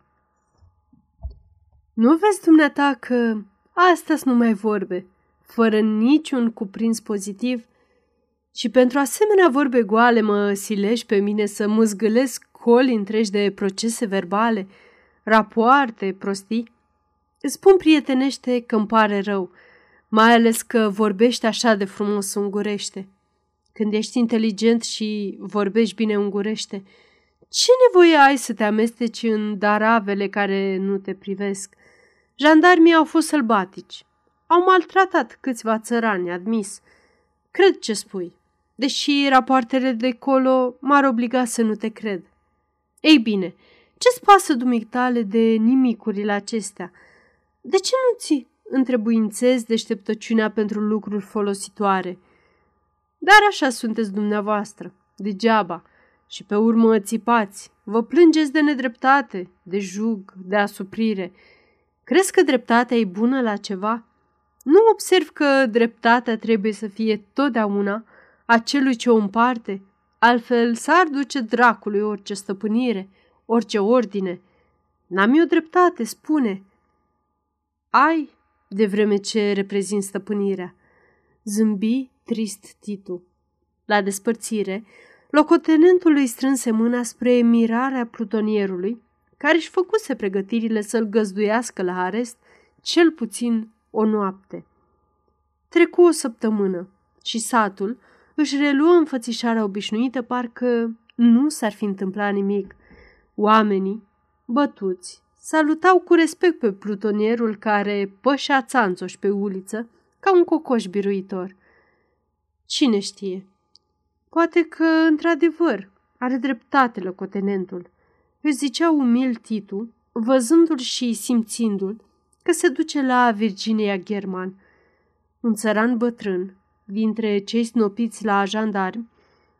Nu vezi dumneata că astea sunt numai vorbe, fără niciun cuprins pozitiv? Și pentru asemenea vorbe goale mă silești pe mine să mâzgălesc școli întregi de procese verbale, rapoarte, prostii. Îți spun prietenește că îmi pare rău, mai ales că vorbești așa de frumos ungurește. Când ești inteligent și vorbești bine ungurește, ce nevoie ai să te amesteci în daravele care nu te privesc? Jandarmii au fost sălbatici. Au maltratat câțiva țărani, admis. Cred ce spui, deși rapoartele de colo m-ar obliga să nu te cred. Ei bine, ce-ți pasă dumitale de nimicurile acestea? De ce nu ți întrebuințezi deșteptăciunea pentru lucruri folositoare? Dar așa sunteți dumneavoastră, degeaba, și pe urmă țipați, vă plângeți de nedreptate, de jug, de asuprire. Crezi că dreptatea e bună la ceva? Nu observ că dreptatea trebuie să fie totdeauna a celui ce o împarte, altfel s-ar duce dracului orice stăpânire, orice ordine. N-am eu dreptate, spune. Ai, de vreme ce reprezint stăpânirea. Zâmbi trist Titu. La despărțire, locotenentul îi strânse mâna spre mirarea plutonierului, care își făcuse pregătirile să-l găzduiască la arest cel puțin o noapte. Trecu o săptămână și satul își reluă înfățișarea obișnuită, parcă nu s-ar fi întâmplat nimic. Oamenii, bătuți, salutau cu respect pe plutonierul care pășea țanțoș pe uliță ca un cocoș biruitor. Cine știe? Poate că, într-adevăr, are dreptate locotenentul. Își zicea umil Titu, văzându-l și simțindu-l, că se duce la Virginia German. Un țăran bătrân, dintre cei snopiți la jandarmi,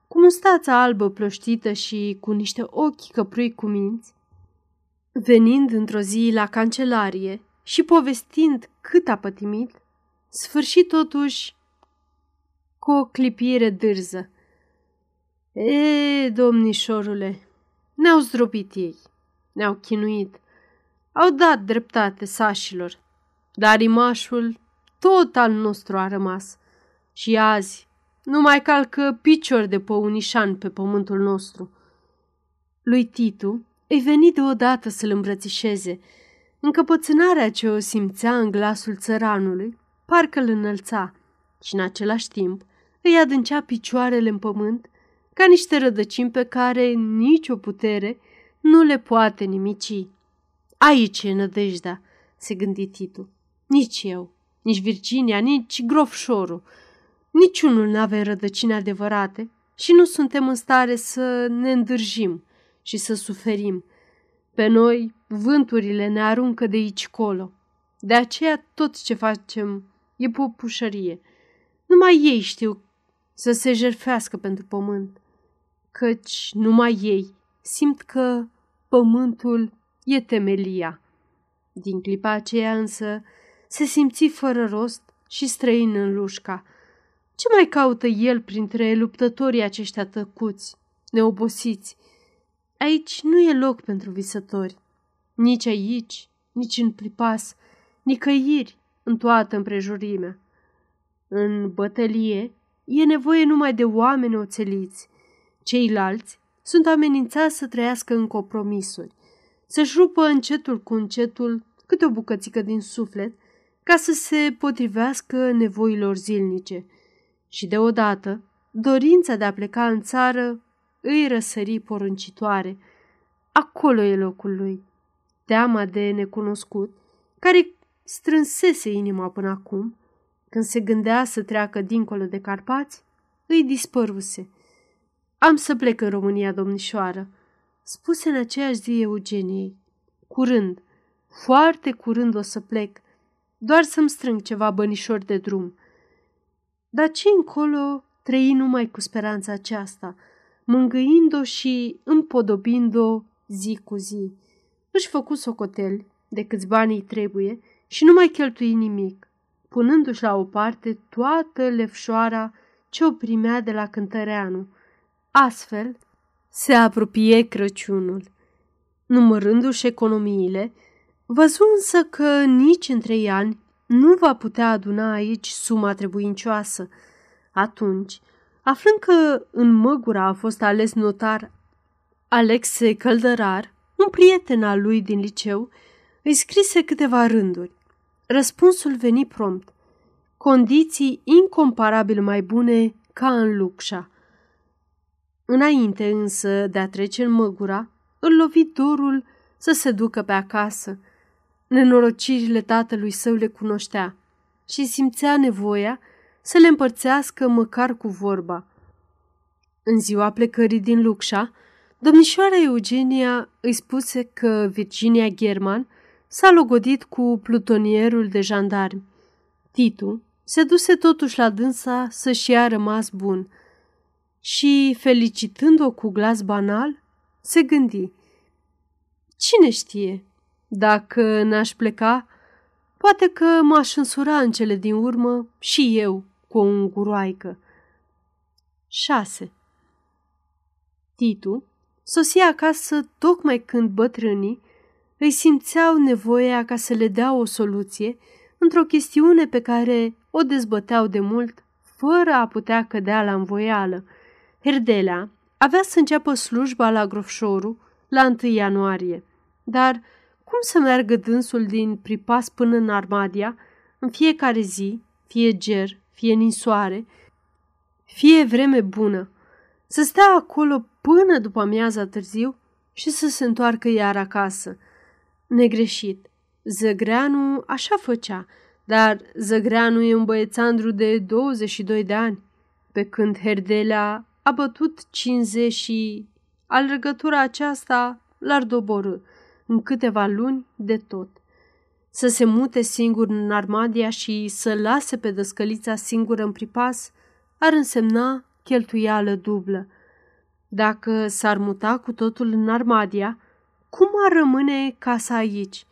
cu mustața albă plăștită și cu niște ochi căprui cu minți, venind într-o zi la cancelarie și povestind cât a pătimit, sfârșit totuși cu o clipire dârză. E, domnișorule, ne-au zdrobit ei, ne-au chinuit, au dat dreptate sașilor, dar imașul tot al nostru a rămas. Și azi nu mai calcă picior de păunișan pe pământul nostru. Lui Titu îi veni deodată să-l îmbrățișeze. Încăpățânarea ce o simțea în glasul țăranului parcă îl înălța și în același timp îi adâncea picioarele în pământ ca niște rădăcini pe care nicio putere nu le poate nimici. Aici e nădejdea, se gândi Titu. Nici eu, nici Virginia, nici grofșorul. Niciunul nu avem rădăcini adevărate și nu suntem în stare să ne îndârjim și să suferim. Pe noi vânturile ne aruncă de aici colo. De aceea tot ce facem e popușărie. Numai ei știu să se jerfească pentru pământ, căci numai ei simt că pământul e temelia. Din clipa aceea însă se simți fără rost și străin în lușca. Ce mai caută el printre luptătorii aceștia tăcuți, neobosiți? Aici nu e loc pentru visători. Nici aici, nici în plipas, nicăieri în toată împrejurimea. În bătălie e nevoie numai de oameni oțeliți. Ceilalți sunt amenințați să trăiască în compromisuri, să-și rupă încetul cu încetul câte o bucățică din suflet ca să se potrivească nevoilor zilnice. Și deodată, dorința de a pleca în țară îi răsări poruncitoare. Acolo e locul lui. Teama de necunoscut, care strânsese inima până acum, când se gândea să treacă dincolo de Carpați, îi dispăruse. Am să plec în România, domnișoară, spuse în aceeași zi Eugeniei. Curând, foarte curând o să plec, doar să-mi strâng ceva bănișori de drum. Dar ce încolo trăi numai cu speranța aceasta, mângâind-o și împodobind-o zi cu zi. Își făcu socotel de câți bani îi trebuie și nu mai cheltui nimic, punându-și la o parte toată lefșoara ce o primea de la cântăreanu. Astfel, se apropie Crăciunul. Numărându-și economiile, Văzu însă că nici în trei ani nu va putea aduna aici suma trebuincioasă. Atunci, aflând că în Măgura a fost ales notar Alexe Căldărar, un prieten al lui din liceu, îi scrise câteva rânduri. Răspunsul veni prompt. Condiții incomparabil mai bune ca în Luxa. Înainte însă de a trece în Măgura, îl lovi dorul să se ducă pe acasă – Nenorocirile tatălui său le cunoștea și simțea nevoia să le împărțească măcar cu vorba. În ziua plecării din Luxa, Domnișoara Eugenia îi spuse că Virginia German s-a logodit cu plutonierul de jandarmi. Titu se duse totuși la dânsa să-și ia rămas bun și, felicitând-o cu glas banal, se gândi. Cine știe, dacă n-aș pleca, poate că m-aș însura în cele din urmă și eu cu o unguroaică. 6. Titu sosia acasă tocmai când bătrânii îi simțeau nevoia ca să le dea o soluție într-o chestiune pe care o dezbăteau de mult, fără a putea cădea la învoială. Herdelea avea să înceapă slujba la Grofșoru la 1 ianuarie, dar cum să meargă dânsul din Pripas până în Armadia, în fiecare zi, fie ger, fie ninsoare, fie vreme bună, să stea acolo până după amiaza târziu și să se întoarcă iar acasă. Negreșit. Zăgreanu așa făcea, dar Zăgreanu e un băiețandru de 22 de ani, pe când Herdelea a bătut 50 și alergătura aceasta l-ar doborâ în câteva luni de tot. Să se mute singur în Armadia și să lase pe dăscălița singură în pripas ar însemna cheltuială dublă. Dacă s-ar muta cu totul în Armadia, cum ar rămâne casa aici?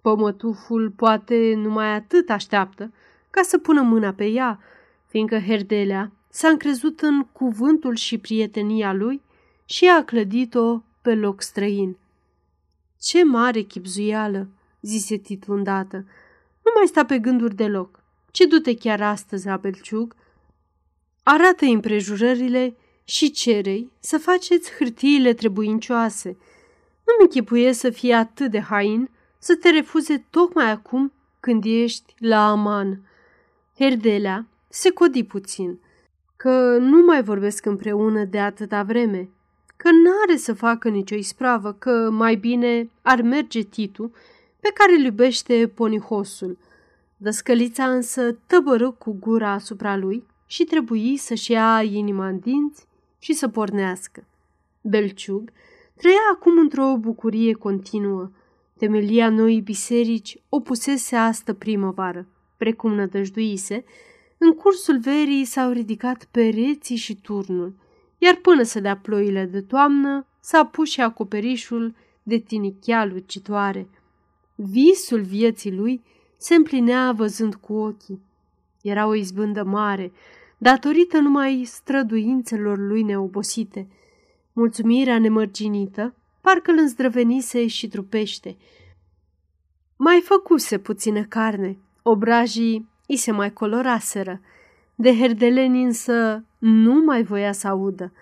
Pămătuful poate numai atât așteaptă ca să pună mâna pe ea, fiindcă Herdelea s-a încrezut în cuvântul și prietenia lui și a clădit-o pe loc străin. Ce mare chipzuială, zise Titu îndată. Nu mai sta pe gânduri deloc. Ce du-te chiar astăzi la Belciug? Arată împrejurările și cerei să faceți hârtiile trebuincioase. Nu-mi închipuie să fie atât de hain să te refuze tocmai acum când ești la Aman. Herdelea se codi puțin, că nu mai vorbesc împreună de atâta vreme, că n-are să facă nicio ispravă, că mai bine ar merge Titu, pe care îl iubește ponihosul. Dăscălița însă tăbără cu gura asupra lui și trebuie să-și ia inima în dinți și să pornească. Belciug trăia acum într-o bucurie continuă. Temelia noii biserici o pusese astă primăvară, precum nădăjduise, în cursul verii s-au ridicat pereții și turnul, iar până să dea ploile de toamnă, s-a pus și acoperișul de tinichea lucitoare. Visul vieții lui se împlinea văzând cu ochii. Era o izbândă mare, datorită numai străduințelor lui neobosite. Mulțumirea nemărginită parcă îl îndrăvenise și trupește. Mai făcuse puțină carne, obrajii i se mai coloraseră. De herdeleni însă nu mai voia să audă.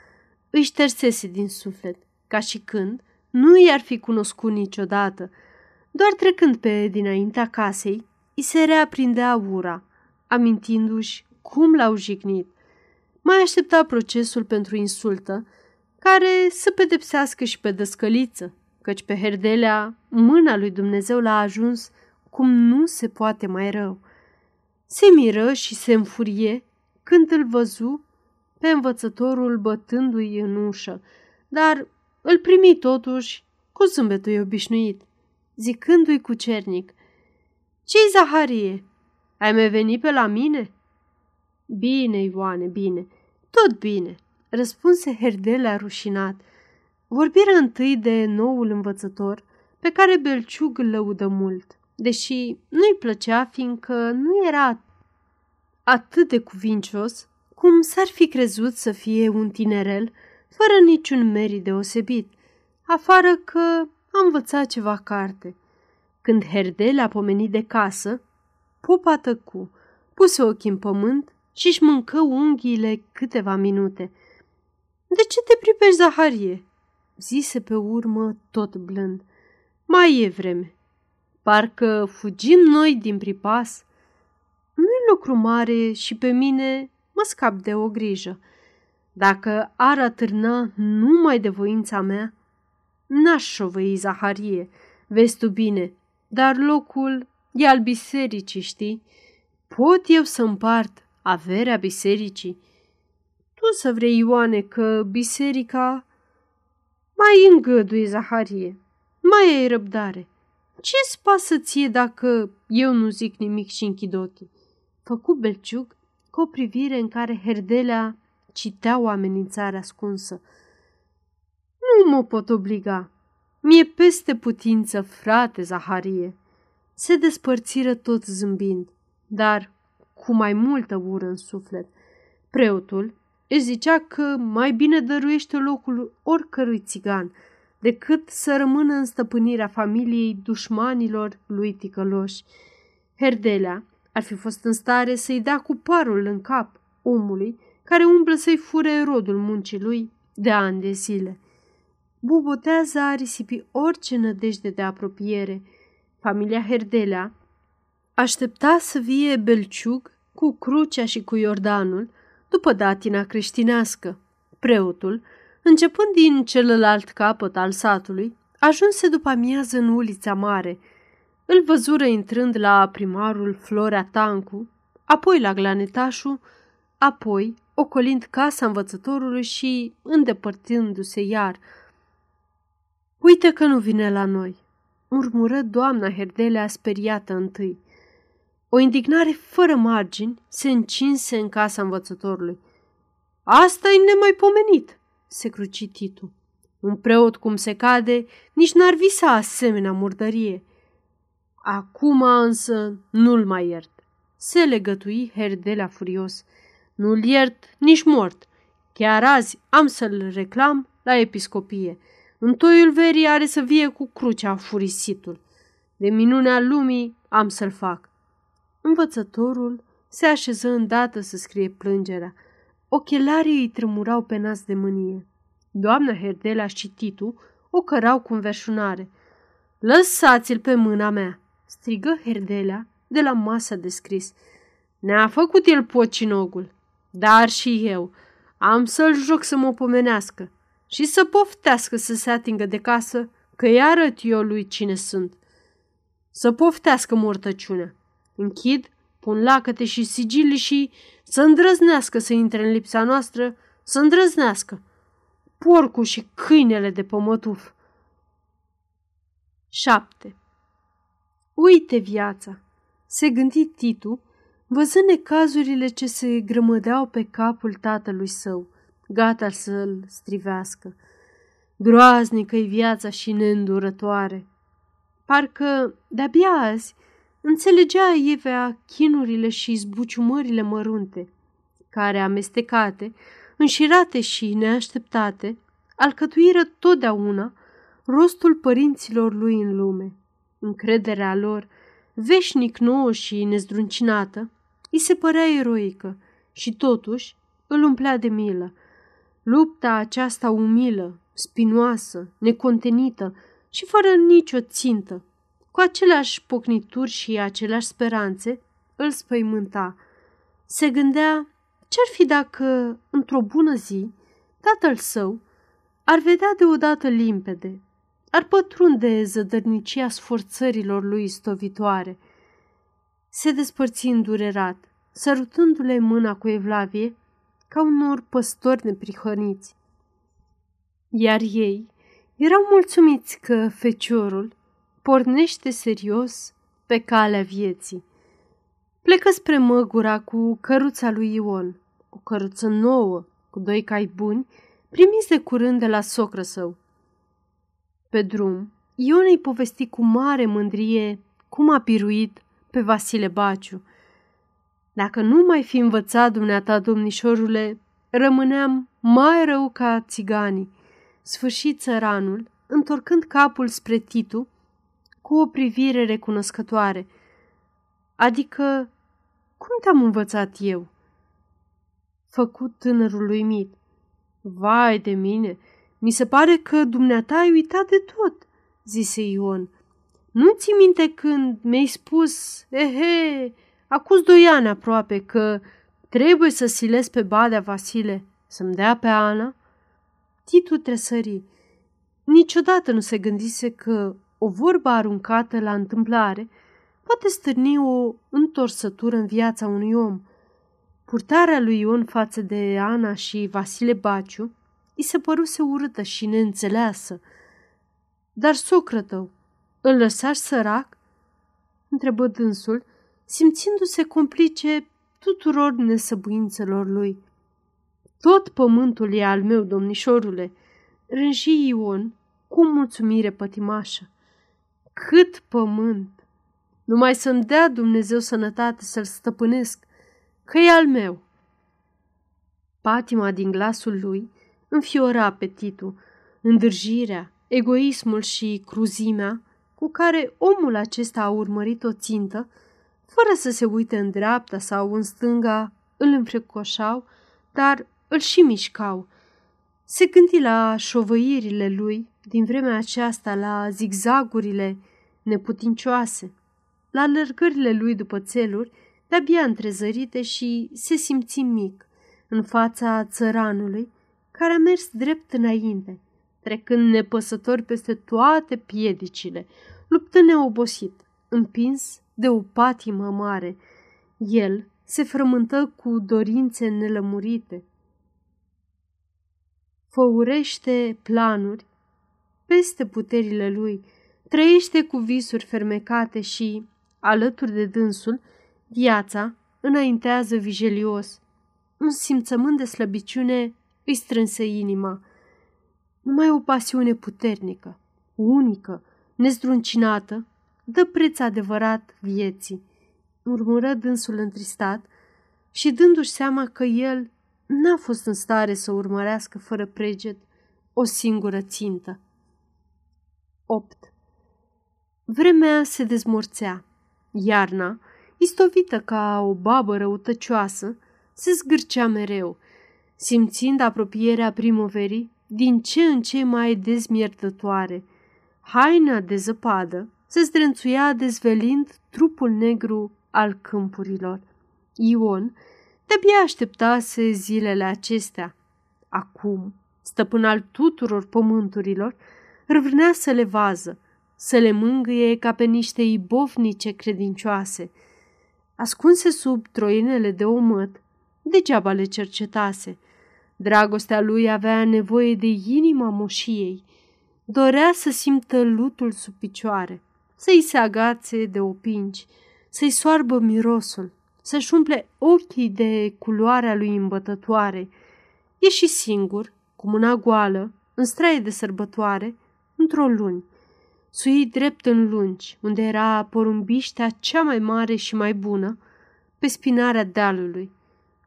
Își ștersese din suflet, ca și când nu i-ar fi cunoscut niciodată. Doar trecând pe dinaintea casei, îi se reaprindea ura, amintindu-și cum l-au jignit. Mai aștepta procesul pentru insultă, care să pedepsească și pe dăscăliță, căci pe Herdelea mâna lui Dumnezeu l-a ajuns cum nu se poate mai rău. Se miră și se înfurie când îl văzu pe învățătorul bătându-i în ușă, dar îl primi totuși cu zâmbetul obișnuit, zicându-i cu cernic, Ce-i Zaharie? Ai mai venit pe la mine?" Bine, Ioane, bine, tot bine, răspunse Herdelea rușinat. Vorbiră întâi de noul învățător, pe care Belciug îl lăudă mult, deși nu-i plăcea, fiindcă nu era atât de cuvincios cum s-ar fi crezut să fie un tinerel, fără niciun merit deosebit, afară că a învățat ceva carte. Când Herdel a pomenit de casă, popa tăcu, puse ochii în pământ și își mâncă unghiile câteva minute. De ce te pripești, Zaharie?" zise pe urmă tot blând. Mai e vreme. Parcă fugim noi din pripas. Nu-i lucru mare și pe mine mă scap de o grijă. Dacă ar atârna numai de voința mea, n-aș șovăi Zaharie, vezi tu bine, dar locul e al bisericii, știi? Pot eu să împart averea bisericii? Tu să vrei, Ioane, că biserica... Mai Mai îngăduie, Zaharie, mai ai răbdare. Ce-ți pasă ție dacă eu nu zic nimic și închid ochii? Făcu Belciug cu o privire în care Herdelea citea o amenințare ascunsă. Nu mă pot obliga. Mi-e peste putință, frate Zaharie. Se despărțiră tot zâmbind, dar cu mai multă ură în suflet. Preotul își zicea că mai bine dăruiește locul oricărui țigan decât să rămână în stăpânirea familiei dușmanilor lui ticăloși. Herdelea ar fi fost în stare să-i dea cu parul în cap omului care umblă să-i fure rodul muncii lui de ani de zile. Bubotează a risipi orice nădejde de apropiere. Familia Herdelea aștepta să vie Belciug cu crucea și cu Iordanul după datina creștinească. Preotul, începând din celălalt capăt al satului, ajunse după amiază în ulița mare. Îl văzură intrând la primarul Florea Tancu, apoi la Glanetașul, apoi ocolind casa învățătorului și îndepărtându-se iar. Uite că nu vine la noi, murmură doamna Herdelea speriată întâi. O indignare fără margini se încinse în casa învățătorului. asta e nemaipomenit, se cruci Titu. Un preot cum se cade, nici n-ar visa asemenea murdărie. Acum însă nu-l mai iert. Se legătui Herdelea furios. Nu-l iert nici mort. Chiar azi am să-l reclam la episcopie. Întoiul verii are să vie cu crucea furisitul. De minunea lumii am să-l fac. Învățătorul se așeză îndată să scrie plângerea. Ochelarii îi tremurau pe nas de mânie. Doamna Herdela și Titu o cărau cu înverșunare. Lăsați-l pe mâna mea!" strigă Herdelea de la masa de scris. Ne-a făcut el pocinogul, dar și eu am să-l joc să mă pomenească și să poftească să se atingă de casă, că îi arăt eu lui cine sunt. Să poftească mortăciunea. Închid, pun lacăte și sigili și să îndrăznească să intre în lipsa noastră, să îndrăznească. Porcul și câinele de pămătuf. 7. Uite viața, se gândi Titu, văzând necazurile ce se grămădeau pe capul tatălui său, gata să-l strivească. Groaznică-i viața și neîndurătoare. Parcă de-abia azi Înțelegea Evea chinurile și zbuciumările mărunte, care, amestecate, înșirate și neașteptate, alcătuiră totdeauna rostul părinților lui în lume. Încrederea lor, veșnic nouă și nezdruncinată, îi se părea eroică și totuși îl umplea de milă. Lupta aceasta umilă, spinoasă, necontenită și fără nicio țintă, cu aceleași pocnituri și aceleași speranțe, îl spăimânta. Se gândea ce-ar fi dacă, într-o bună zi, tatăl său ar vedea deodată limpede, ar pătrunde zădărnicia sforțărilor lui stovitoare. Se despărți îndurerat, sărutându-le mâna cu evlavie, ca unor păstori neprihăniți. Iar ei erau mulțumiți că feciorul pornește serios pe calea vieții. Plecă spre Măgura cu căruța lui Ion, o căruță nouă, cu doi cai buni, primiți de curând de la socră său. Pe drum, Ion îi povesti cu mare mândrie cum a piruit pe Vasile Baciu. Dacă nu mai fi învățat dumneata, domnișorule, rămâneam mai rău ca țiganii. Sfârșit țăranul, întorcând capul spre Titu, cu o privire recunoscătoare. Adică, cum te-am învățat eu? Făcut tânărul uimit. Vai de mine, mi se pare că dumneata ai uitat de tot, zise Ion. Nu ți minte când mi-ai spus, ehe, acuz doi ani aproape, că trebuie să siles pe Badea Vasile să-mi dea pe Ana? Titu tresări. Niciodată nu se gândise că o vorbă aruncată la întâmplare poate stârni o întorsătură în viața unui om. Purtarea lui Ion față de Ana și Vasile Baciu îi se păruse urâtă și neînțeleasă. Dar socră tău, îl lăsași sărac? întrebă dânsul, simțindu-se complice tuturor nesăbuințelor lui. Tot pământul e al meu, domnișorule, rânji Ion cu mulțumire pătimașă. Cât pământ! Numai să-mi dea Dumnezeu sănătate să-l stăpânesc, că e al meu. Patima din glasul lui înfiora apetitul, îndârjirea, egoismul și cruzimea cu care omul acesta a urmărit o țintă, fără să se uite în dreapta sau în stânga, îl înfricoșau, dar îl și mișcau. Se gândi la șovăirile lui din vremea aceasta, la zigzagurile neputincioase, la alergările lui după țeluri, de-abia întrezărite și se simți mic în fața țăranului, care a mers drept înainte, trecând nepăsător peste toate piedicile, luptă neobosit, împins de o patimă mare. El se frământă cu dorințe nelămurite. Făurește planuri peste puterile lui, trăiește cu visuri fermecate și, alături de dânsul, viața înaintează vigelios. Un simțământ de slăbiciune îi strânse inima. Numai o pasiune puternică, unică, nezdruncinată, dă preț adevărat vieții, murmură dânsul întristat și dându-și seama că el n-a fost în stare să urmărească fără preget o singură țintă. 8. Vremea se dezmorțea. Iarna, istovită ca o babă răutăcioasă, se zgârcea mereu, simțind apropierea primăverii din ce în ce mai dezmiertătoare. Haina de zăpadă se zdrențuia dezvelind trupul negru al câmpurilor. Ion de-abia așteptase zilele acestea. Acum, stăpân al tuturor pământurilor, râvnea să le vază, să le mângâie ca pe niște ibovnice credincioase. Ascunse sub troinele de omăt, degeaba le cercetase. Dragostea lui avea nevoie de inima moșiei. Dorea să simtă lutul sub picioare, să-i se agațe de opinci, să-i soarbă mirosul, să-și umple ochii de culoarea lui îmbătătoare. E și singur, cu mâna goală, în straie de sărbătoare, într-o luni. Sui drept în lungi, unde era porumbiștea cea mai mare și mai bună, pe spinarea dealului.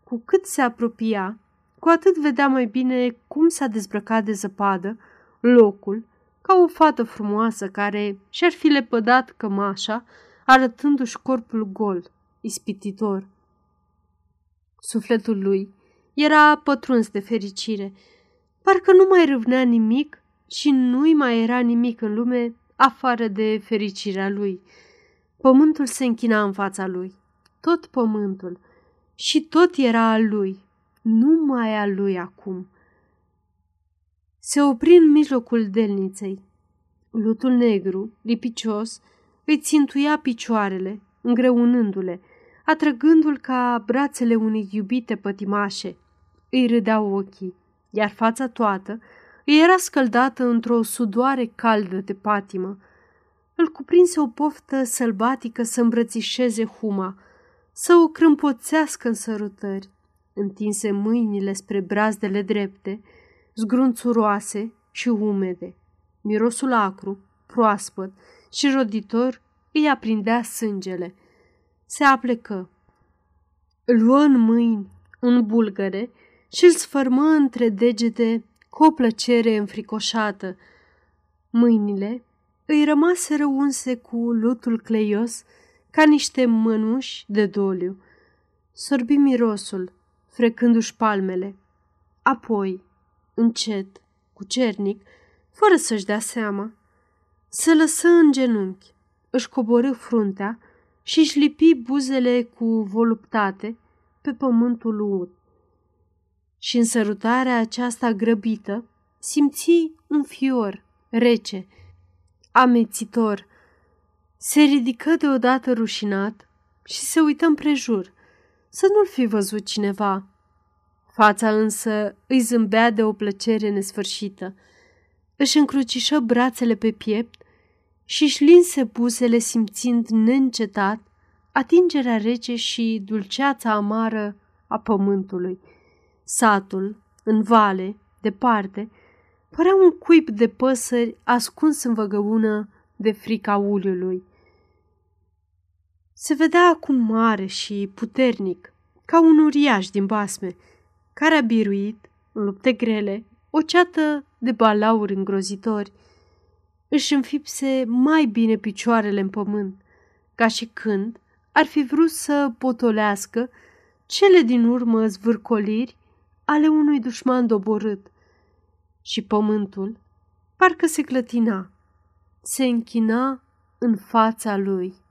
Cu cât se apropia, cu atât vedea mai bine cum s-a dezbrăcat de zăpadă locul, ca o fată frumoasă care și-ar fi lepădat cămașa, arătându-și corpul gol, ispititor. Sufletul lui era pătruns de fericire. Parcă nu mai râvnea nimic și nu-i mai era nimic în lume afară de fericirea lui. Pământul se închina în fața lui, tot pământul, și tot era al lui, nu mai al lui acum. Se opri în mijlocul delniței. Lutul negru, lipicios, îi țintuia picioarele, îngreunându-le, atrăgându-l ca brațele unei iubite pătimașe. Îi râdeau ochii, iar fața toată îi era scăldată într-o sudoare caldă de patimă. Îl cuprinse o poftă sălbatică să îmbrățișeze huma, să o crâmpoțească în sărutări. Întinse mâinile spre brazdele drepte, zgrunțuroase și umede. Mirosul acru, proaspăt și roditor îi aprindea sângele. Se aplecă. Îl luă în mâini un bulgăre și îl sfărmă între degete cu o plăcere înfricoșată. Mâinile îi rămaseră unse cu lutul cleios ca niște mănuși de doliu. Sorbi mirosul, frecându-și palmele. Apoi, încet, cu cernic, fără să-și dea seama, se lăsă în genunchi, își coborâ fruntea și își lipi buzele cu voluptate pe pământul ud. Și în sărutarea aceasta grăbită simți un fior rece, amețitor. Se ridică deodată rușinat și se uită împrejur, să nu-l fi văzut cineva. Fața însă îi zâmbea de o plăcere nesfârșită. Își încrucișă brațele pe piept și își linse buzele simțind neîncetat atingerea rece și dulceața amară a pământului. Satul, în vale, departe, părea un cuib de păsări ascuns în văgăună de frica uliului. Se vedea acum mare și puternic, ca un uriaș din basme, care a biruit, în lupte grele, o ceată de balauri îngrozitori. Își înfipse mai bine picioarele în pământ, ca și când ar fi vrut să potolească cele din urmă zvârcoliri ale unui dușman doborât. Și pământul parcă se clătina, se închina în fața lui.